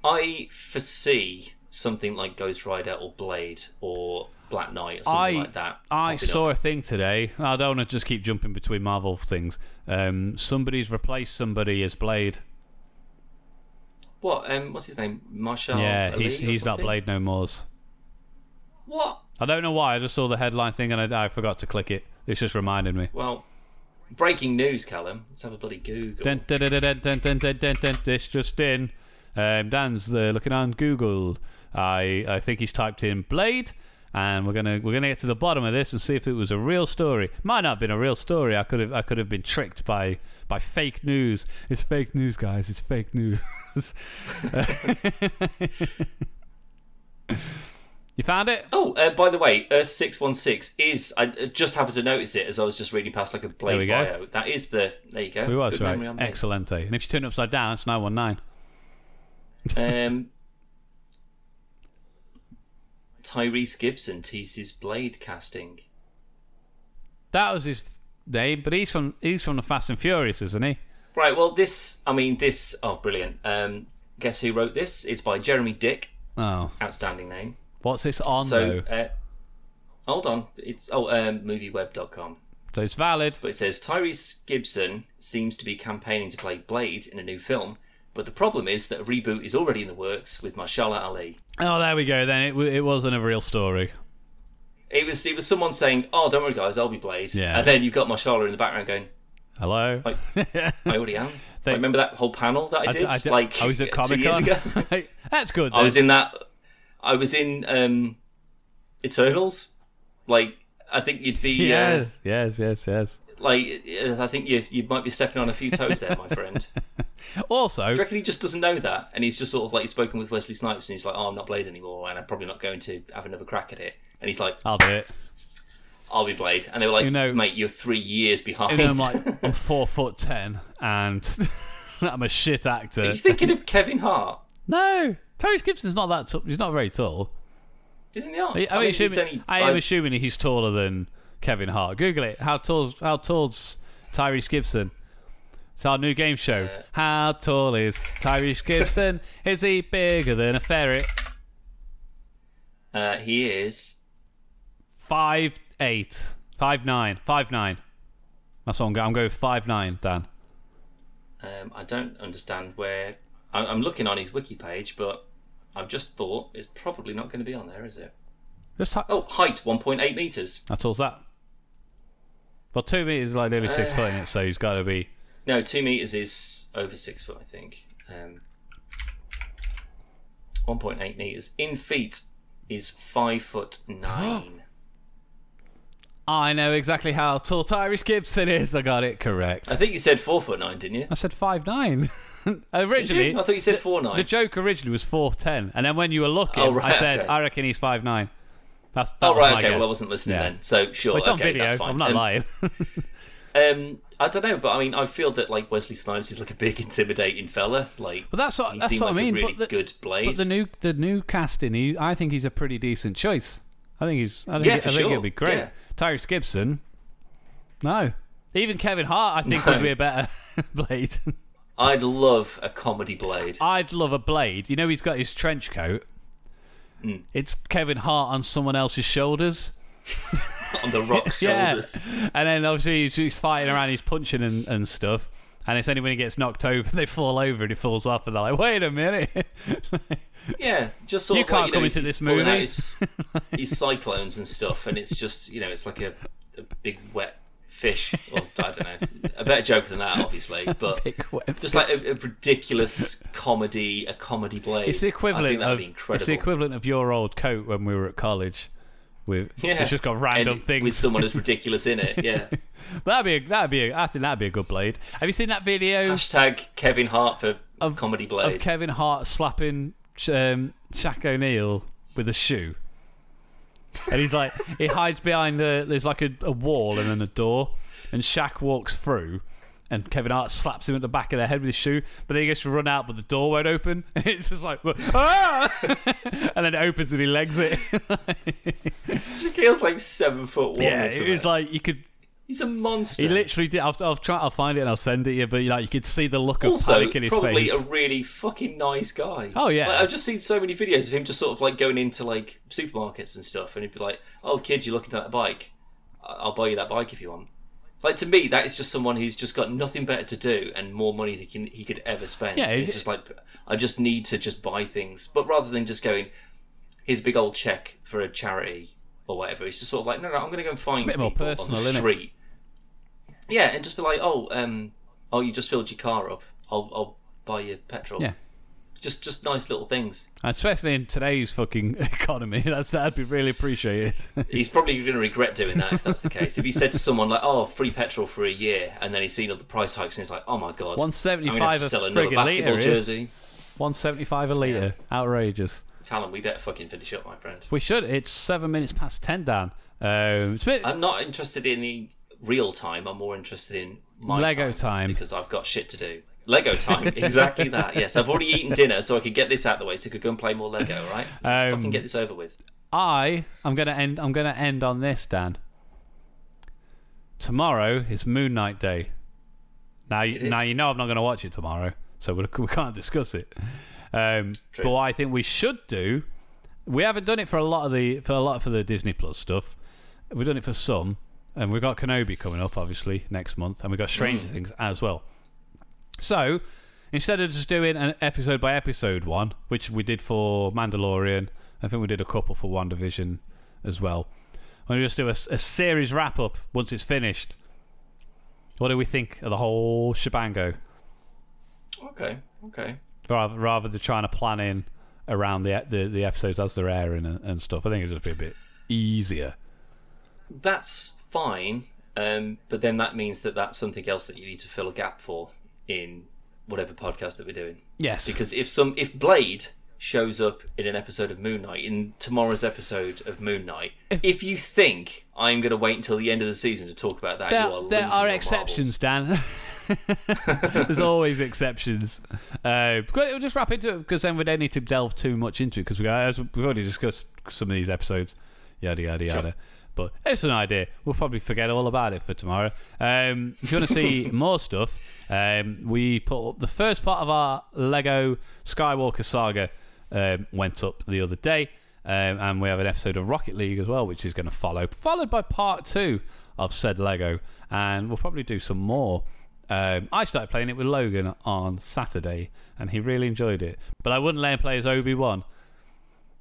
[SPEAKER 2] I foresee something like Ghost Rider or Blade or Black Knight or something
[SPEAKER 1] I
[SPEAKER 2] like that.
[SPEAKER 1] I saw
[SPEAKER 2] up.
[SPEAKER 1] a thing today. I don't want to just keep jumping between Marvel things. Um, somebody's replaced somebody as Blade.
[SPEAKER 2] What? Um, what's his name? Marshall.
[SPEAKER 1] Yeah,
[SPEAKER 2] Ali
[SPEAKER 1] he's he's not Blade no more's.
[SPEAKER 2] What?
[SPEAKER 1] I don't know why. I just saw the headline thing and I, I forgot to click it. It's just reminding me.
[SPEAKER 2] Well, breaking news, Callum. Let's have a bloody Google.
[SPEAKER 1] This just in. Um, Dan's uh, looking on Google. I I think he's typed in Blade and we're gonna we're gonna get to the bottom of this and see if it was a real story. Might not have been a real story. I could have I could have been tricked by by fake news. It's fake news, guys. It's fake news. you found it?
[SPEAKER 2] Oh, uh, by the way, Earth six one six is. I just happened to notice it as I was just reading past like a
[SPEAKER 1] we
[SPEAKER 2] Blade
[SPEAKER 1] go.
[SPEAKER 2] bio. That is the. There you go.
[SPEAKER 1] We was
[SPEAKER 2] Good
[SPEAKER 1] right.
[SPEAKER 2] memory on me.
[SPEAKER 1] Excellent. And if you turn it upside down, it's nine one nine.
[SPEAKER 2] Um, Tyrese Gibson teases Blade casting.
[SPEAKER 1] That was his name, but he's from he's from the Fast and Furious, isn't he?
[SPEAKER 2] Right. Well, this. I mean, this. Oh, brilliant. Um, guess who wrote this? It's by Jeremy Dick.
[SPEAKER 1] Oh,
[SPEAKER 2] Outstanding name.
[SPEAKER 1] what's this on
[SPEAKER 2] So,
[SPEAKER 1] though?
[SPEAKER 2] uh, hold on. It's oh, um, movieweb.com.
[SPEAKER 1] So it's valid.
[SPEAKER 2] But it says Tyrese Gibson seems to be campaigning to play Blade in a new film, but the problem is that a reboot is already in the works with Mahershala Ali.
[SPEAKER 1] Oh, there we go. Then it, w- it wasn't a real story.
[SPEAKER 2] It was it was someone saying, "Oh, don't worry, guys, I'll be Blade,"
[SPEAKER 1] Yeah.
[SPEAKER 2] and then you've got Mahershala in the background going,
[SPEAKER 1] Hello.
[SPEAKER 2] I, "I already am."
[SPEAKER 1] They-
[SPEAKER 2] I remember that whole panel that I did,
[SPEAKER 1] I, d-
[SPEAKER 2] like
[SPEAKER 1] I was at Comic. Con. That's good.
[SPEAKER 2] I was in that. I was in um, Eternals. Like, I think you'd be. Uh,
[SPEAKER 1] Yes, yes, yes, yes.
[SPEAKER 2] Like, uh, I think you you might be stepping on a few toes there, my friend.
[SPEAKER 1] Also,
[SPEAKER 2] Do you reckon he just doesn't know that? And he's just sort of like he's spoken with Wesley Snipes and he's like, oh, I'm not Blade anymore and I'm probably not going to have another crack at it. And he's like,
[SPEAKER 1] I'll do it.
[SPEAKER 2] I'll be Blade. And they were like,
[SPEAKER 1] You know-
[SPEAKER 2] mate, you're three years behind.
[SPEAKER 1] You know, I'm like I'm four foot ten, and I'm a shit actor.
[SPEAKER 2] Are you thinking of Kevin Hart?
[SPEAKER 1] No, Terry Gibson's not that. T- he's not very tall.
[SPEAKER 2] Isn't he? Not?
[SPEAKER 1] I, I, mean, assuming,
[SPEAKER 2] only-
[SPEAKER 1] I am
[SPEAKER 2] I-
[SPEAKER 1] assuming he's taller than Kevin Hart. Google it. How tall? How tall's Tyrese Gibson? It's our new game show. How tall is Tyrese Gibson? is he bigger than a ferret?
[SPEAKER 2] uh, he is.
[SPEAKER 1] Five eight, five nine, five nine. That's what I'm going. I'm going five nine, Dan.
[SPEAKER 2] Um, I don't understand where. I'm, I'm looking on his wiki page, but I've just thought it's probably not going to be on there, is it?
[SPEAKER 1] Just hi-
[SPEAKER 2] Oh, height 1.8 meters.
[SPEAKER 1] That's tall's that? Well, two meters is like nearly six foot in it, so he's got to be.
[SPEAKER 2] No, two meters is over six foot, I think. Um, 1.8 meters in feet is five foot nine.
[SPEAKER 1] I know exactly how tall Tyrese Gibson is. I got it correct.
[SPEAKER 2] I think you said four foot nine, didn't you?
[SPEAKER 1] I said five nine. Originally.
[SPEAKER 2] I thought you said four nine.
[SPEAKER 1] the joke originally was four ten, and then when you were looking,
[SPEAKER 2] Oh, right,
[SPEAKER 1] I said
[SPEAKER 2] okay.
[SPEAKER 1] I reckon he's five nine. That's that
[SPEAKER 2] oh right, okay.
[SPEAKER 1] guess.
[SPEAKER 2] Well, I wasn't listening
[SPEAKER 1] Yeah.
[SPEAKER 2] then. So sure,
[SPEAKER 1] Well, it's
[SPEAKER 2] okay,
[SPEAKER 1] on video.
[SPEAKER 2] that's fine.
[SPEAKER 1] I'm not
[SPEAKER 2] um,
[SPEAKER 1] lying.
[SPEAKER 2] Um, I don't know, but I mean, I feel that like Wesley Snipes is like a big intimidating fella. Like,
[SPEAKER 1] But that's what
[SPEAKER 2] he
[SPEAKER 1] that's what
[SPEAKER 2] like
[SPEAKER 1] I mean.
[SPEAKER 2] a really
[SPEAKER 1] but the,
[SPEAKER 2] good Blade.
[SPEAKER 1] but the new the new casting, he, I think he's a pretty decent choice. I think he's. I think,
[SPEAKER 2] Yeah,
[SPEAKER 1] I
[SPEAKER 2] for
[SPEAKER 1] think
[SPEAKER 2] sure.
[SPEAKER 1] it'll be great.
[SPEAKER 2] Yeah.
[SPEAKER 1] Tyrese Gibson. No, even Kevin Hart, I think
[SPEAKER 2] No.
[SPEAKER 1] would be a better Blade.
[SPEAKER 2] I'd love a comedy Blade.
[SPEAKER 1] I'd love a Blade. You know, he's got his trench coat.
[SPEAKER 2] Hmm.
[SPEAKER 1] It's Kevin Hart on someone else's shoulders.
[SPEAKER 2] on the rock
[SPEAKER 1] Yeah.
[SPEAKER 2] shoulders.
[SPEAKER 1] And then obviously he's, fighting around, he's punching and, and stuff. And it's only when he gets knocked over, they fall over and he falls off, and they're like, "Wait a minute!"
[SPEAKER 2] Yeah, just sort
[SPEAKER 1] You
[SPEAKER 2] of like,
[SPEAKER 1] can't
[SPEAKER 2] you
[SPEAKER 1] come
[SPEAKER 2] know,
[SPEAKER 1] into this
[SPEAKER 2] he's pulling out
[SPEAKER 1] movie.
[SPEAKER 2] His, his cyclones and stuff, and it's just you know, it's like a, a big wet fish. Or I don't know, a better joke than that, obviously, but just like a, a ridiculous comedy, a comedy blade.
[SPEAKER 1] it's the equivalent of it's the equivalent of your old coat when we were at college. With
[SPEAKER 2] Yeah.
[SPEAKER 1] it's just got random
[SPEAKER 2] And
[SPEAKER 1] things.
[SPEAKER 2] with someone as ridiculous in it. Yeah.
[SPEAKER 1] that'd be a, that'd be a, I think that'd be a good blade. Have you seen that video
[SPEAKER 2] Hashtag Kevin Hart for
[SPEAKER 1] Of-
[SPEAKER 2] comedy blade of.
[SPEAKER 1] Kevin Hart slapping um, Shaq O'Neal with a shoe? And he's like, he hides behind the, there's like a, a wall and then a door, and Shaq walks through, and Kevin Hart slaps him at the back of the head with his shoe, but then he goes to run out, but the door won't open. It's just like, ah! and then it opens and he legs it.
[SPEAKER 2] Shaquille's like seven foot one.
[SPEAKER 1] yeah, it was like you could.
[SPEAKER 2] He's a monster.
[SPEAKER 1] He literally did. I'll, I'll try. I'll find it and I'll send it to you. But like, you could see the look of
[SPEAKER 2] also
[SPEAKER 1] panic in his
[SPEAKER 2] probably
[SPEAKER 1] face.
[SPEAKER 2] a really fucking nice guy.
[SPEAKER 1] Oh, yeah.
[SPEAKER 2] Like, I've just seen so many videos of him just sort of like going into like supermarkets and stuff, and he'd be like, "Oh, kid, you're looking at that bike? I'll buy you that bike if you want." Like to me, that is just someone who's just got nothing better to do and more money he can he could ever spend.
[SPEAKER 1] Yeah,
[SPEAKER 2] it's just like I just need to just buy things, but rather than just going, his big old check for a charity." Or whatever. It's just sort of like, no, no, I'm going to go and find
[SPEAKER 1] bit more
[SPEAKER 2] people on
[SPEAKER 1] personal,
[SPEAKER 2] the street yeah, and just be like, oh, um, oh, you just filled your car up. I'll, I'll buy you petrol.
[SPEAKER 1] Yeah.
[SPEAKER 2] just, just nice little things.
[SPEAKER 1] Especially in today's fucking economy, that's that'd be really appreciated.
[SPEAKER 2] He's probably going to regret doing that if that's the case. If he said to someone like, "Oh, free petrol for a year," and then he's seen all the price hikes and he's like, "Oh my god,
[SPEAKER 1] One seventy
[SPEAKER 2] going to have
[SPEAKER 1] five a friggin'
[SPEAKER 2] basketball
[SPEAKER 1] liter.
[SPEAKER 2] jersey."
[SPEAKER 1] One seventy five a liter. Outrageous.
[SPEAKER 2] Callum, we better fucking finish up, my friend.
[SPEAKER 1] We should. It's seven minutes past ten, Dan. Um, bit,
[SPEAKER 2] I'm not interested in the real time. I'm more interested in my
[SPEAKER 1] Lego time.
[SPEAKER 2] because I've got shit to do. Lego time, exactly that. Yes, I've already eaten dinner, so I could get this out of the way, so I could go and play more Lego. Right? Let's
[SPEAKER 1] Um,
[SPEAKER 2] fucking get this over with.
[SPEAKER 1] I am gonna end. I'm gonna end on this, Dan. Tomorrow is Moon Knight Day. Now, you, now you know I'm not gonna watch it tomorrow, so we, we can't discuss it. Um, but what I think we should do, we haven't done it for a lot of the for a lot for the Disney Plus stuff. We've done it for some, and we've got Kenobi coming up, obviously next month, and we've got Stranger
[SPEAKER 2] Mm.
[SPEAKER 1] Things as well. So instead of just doing an episode by episode one, which we did for Mandalorian, I think we did a couple for WandaVision as well. I'm going to just do a, a series wrap up once it's finished. What do we think of the whole shebango?
[SPEAKER 2] Okay, okay.
[SPEAKER 1] Rather, rather than trying to plan in around the the, the episodes as they're airing and, and stuff, I think it'd just be a bit easier.
[SPEAKER 2] That's fine, um, but then that means that that's something else that you need to fill a gap for in whatever podcast that we're doing.
[SPEAKER 1] Yes,
[SPEAKER 2] Because if some if Blade shows up in an episode of Moon Knight in tomorrow's episode of Moon Knight,
[SPEAKER 1] If-
[SPEAKER 2] if, you think I'm going to wait until the end of the season to talk about that, you
[SPEAKER 1] there,
[SPEAKER 2] are
[SPEAKER 1] there are exceptions, Dan. There's always exceptions. Uh, we'll just wrap into it because then we don't need to delve too much into it because we as we've already discussed some of these episodes, yada yada yada. But it's an idea. We'll probably forget all about it for tomorrow. Um, if you want to see more stuff, um, we put up the first part of our Lego Skywalker saga um, went up the other day. Um, and we have an episode of Rocket League as well, which is going to follow, followed by part two of said Lego, and we'll probably do some more. Um, I started playing it with Logan on Saturday, and he really enjoyed it. But I wouldn't let him play as Obi Wan,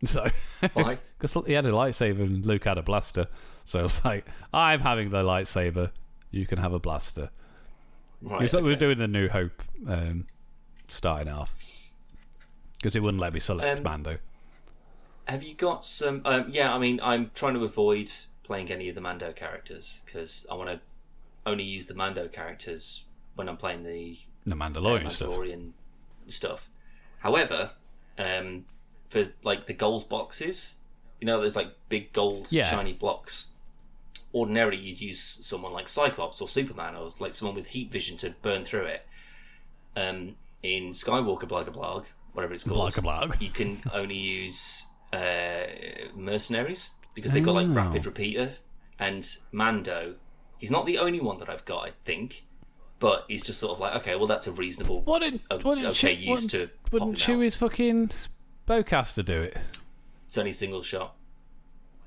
[SPEAKER 1] so because he had a lightsaber and Luke had a blaster. So it's like, I'm having the lightsaber, you can have a blaster.
[SPEAKER 2] Right,
[SPEAKER 1] It's like we were
[SPEAKER 2] okay.
[SPEAKER 1] doing the New Hope um, starting off because it wouldn't let me select
[SPEAKER 2] Um,
[SPEAKER 1] Mando.
[SPEAKER 2] Have you got some? Um, yeah, I mean, I'm trying to avoid playing any of the Mando characters because I want to only use the Mando characters when I'm playing the
[SPEAKER 1] The Mandalorian stuff.
[SPEAKER 2] Mandalorian stuff. However, um, for like the gold boxes, you know, there's like big gold
[SPEAKER 1] Yeah.
[SPEAKER 2] shiny blocks. Ordinarily, you'd use someone like Cyclops or Superman, or like someone with heat vision to burn through it. Um, in Skywalker Blogger Blog, whatever it's called,
[SPEAKER 1] Blog.
[SPEAKER 2] you can only use uh, mercenaries because they've got like
[SPEAKER 1] Oh.
[SPEAKER 2] rapid repeater and Mando. He's not the only one that I've got, I think, but he's just sort of like, okay, well, that's a reasonable
[SPEAKER 1] Wouldn't,
[SPEAKER 2] o-
[SPEAKER 1] wouldn't,
[SPEAKER 2] okay
[SPEAKER 1] Chew-
[SPEAKER 2] use to
[SPEAKER 1] wouldn't, wouldn't
[SPEAKER 2] pop him out.
[SPEAKER 1] Chewie's fucking bowcaster do it?
[SPEAKER 2] It's only single shot.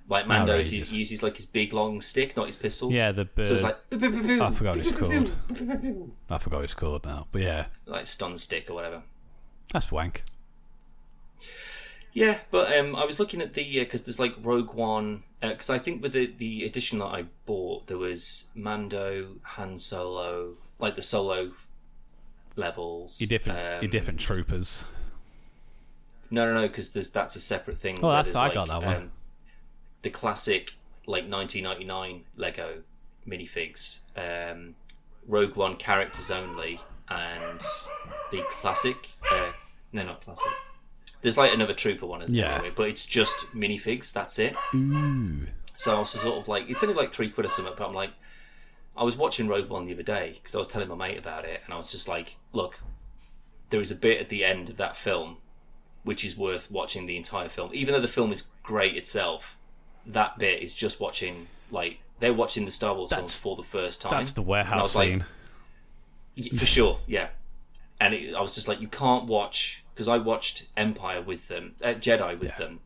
[SPEAKER 2] Like Mando's, he
[SPEAKER 1] Outrageous.
[SPEAKER 2] uses like his big long stick, not his pistols.
[SPEAKER 1] Yeah, the
[SPEAKER 2] So it's
[SPEAKER 1] uh,
[SPEAKER 2] like, boo, boo, boo, boo,
[SPEAKER 1] I forgot what it's called. I forgot what it's called now, but yeah,
[SPEAKER 2] like stun stick or whatever.
[SPEAKER 1] that's wank.
[SPEAKER 2] Yeah, but um, I was looking at the because there's like Rogue One because I think with the the edition that I bought there was Mando, Han Solo, like the solo levels.
[SPEAKER 1] Your different,
[SPEAKER 2] um,
[SPEAKER 1] your different troopers.
[SPEAKER 2] No, no, no, because there's that's a separate thing.
[SPEAKER 1] Oh, that's- I got that one.
[SPEAKER 2] um, the classic like 1999 Lego minifigs, um, Rogue One characters only, and the classic. Uh, no, not classic. There's like another trooper one, isn't
[SPEAKER 1] Yeah.
[SPEAKER 2] Anyway, but it's just minifigs. That's it.
[SPEAKER 1] Ooh,
[SPEAKER 2] So I was sort of like, it's only like three quid or something, but I'm like, I was watching Rogue One the other day because I was telling my mate about it, and I was just like, "Look, there is a bit at the end of that film which is worth watching the entire film, even though the film is great itself. That bit is just watching like they're watching the Star Wars films for the first time.
[SPEAKER 1] That's the warehouse
[SPEAKER 2] like,
[SPEAKER 1] scene.
[SPEAKER 2] For sure yeah and it, i was just like you can't watch because i watched empire with them uh, jedi with them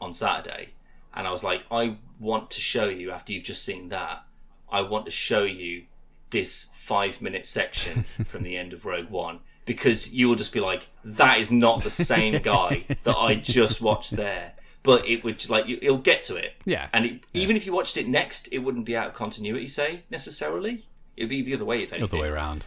[SPEAKER 2] on saturday and i was like i want to show you after you've just seen that i want to show you this five minute section from the end of rogue one because you will just be like that is not the same guy that i just watched there but it would like you, it'll get to it
[SPEAKER 1] Yeah.
[SPEAKER 2] and it, even if you watched it next it wouldn't be out of continuity say necessarily it'd be the other way if anything The
[SPEAKER 1] Other way around.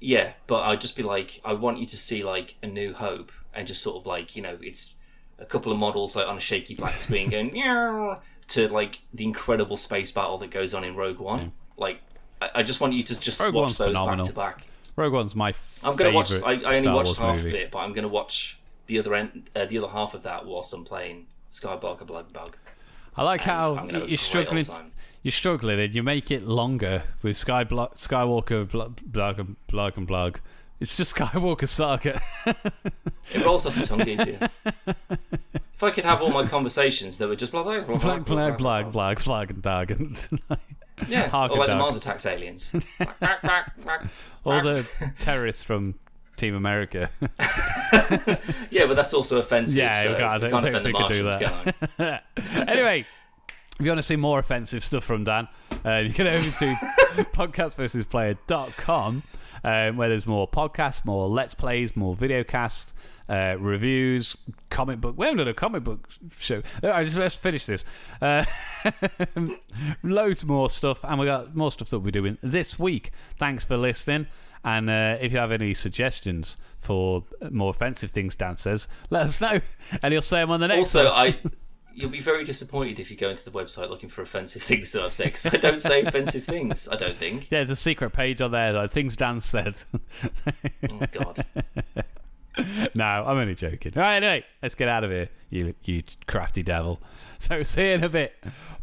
[SPEAKER 2] yeah, but I'd just be like, I want you to see like a New Hope, and just sort of like you know, it's a couple of models like on a shaky black screen going "Meow," to like the incredible space battle that goes on in Rogue One. Like, I, I just want you to just
[SPEAKER 1] Rogue
[SPEAKER 2] watch
[SPEAKER 1] One's
[SPEAKER 2] those
[SPEAKER 1] phenomenal.
[SPEAKER 2] back to back.
[SPEAKER 1] Rogue One's my
[SPEAKER 2] I'm gonna watch. I, I only watched half
[SPEAKER 1] movie.
[SPEAKER 2] of it, but I'm gonna watch the other end, uh, the other half of that whilst I'm playing Skywalker Blood Bug.
[SPEAKER 1] I like
[SPEAKER 2] And
[SPEAKER 1] how
[SPEAKER 2] I'm gonna have a
[SPEAKER 1] you're struggling. You're struggling, and you make it longer with Sky Blo- Skywalker Bl- Blug and Blug and Blug. It's just Skywalker Saga.
[SPEAKER 2] It rolls off the tongue easier. if I could have all my conversations that were just blah blah blah blah
[SPEAKER 1] Blag, blag, blag, blag, flag, and dag, and
[SPEAKER 2] Yeah,
[SPEAKER 1] Hark
[SPEAKER 2] or like the. Mars attacks aliens.
[SPEAKER 1] all the terrorists from Team America.
[SPEAKER 2] Yeah, but that's also offensive.
[SPEAKER 1] Yeah,
[SPEAKER 2] so
[SPEAKER 1] we can't- I don't think
[SPEAKER 2] offend
[SPEAKER 1] we could do
[SPEAKER 2] that.
[SPEAKER 1] anyway, if you want to see more offensive stuff from Dan, uh, you can over to podcastversusplayer.com um, where there's more podcasts, more let's plays, more videocasts, uh, reviews, comic book. We haven't done a comic book show. All right, just let's finish this. Uh, loads more stuff, and we got more stuff that we're doing this week. Thanks for listening. And uh, if you have any suggestions for more offensive things Dan says, let us know, and he'll say them on the next
[SPEAKER 2] Also,
[SPEAKER 1] one.
[SPEAKER 2] I you'll be very disappointed if you go into the website looking for offensive things that I've said because I don't say offensive things. I don't think.
[SPEAKER 1] There's a secret page on there, like things Dan said.
[SPEAKER 2] Oh God.
[SPEAKER 1] no, I'm only joking. All right, anyway, let's get out of here, you you crafty devil. So see you in a bit.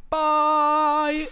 [SPEAKER 1] Bye.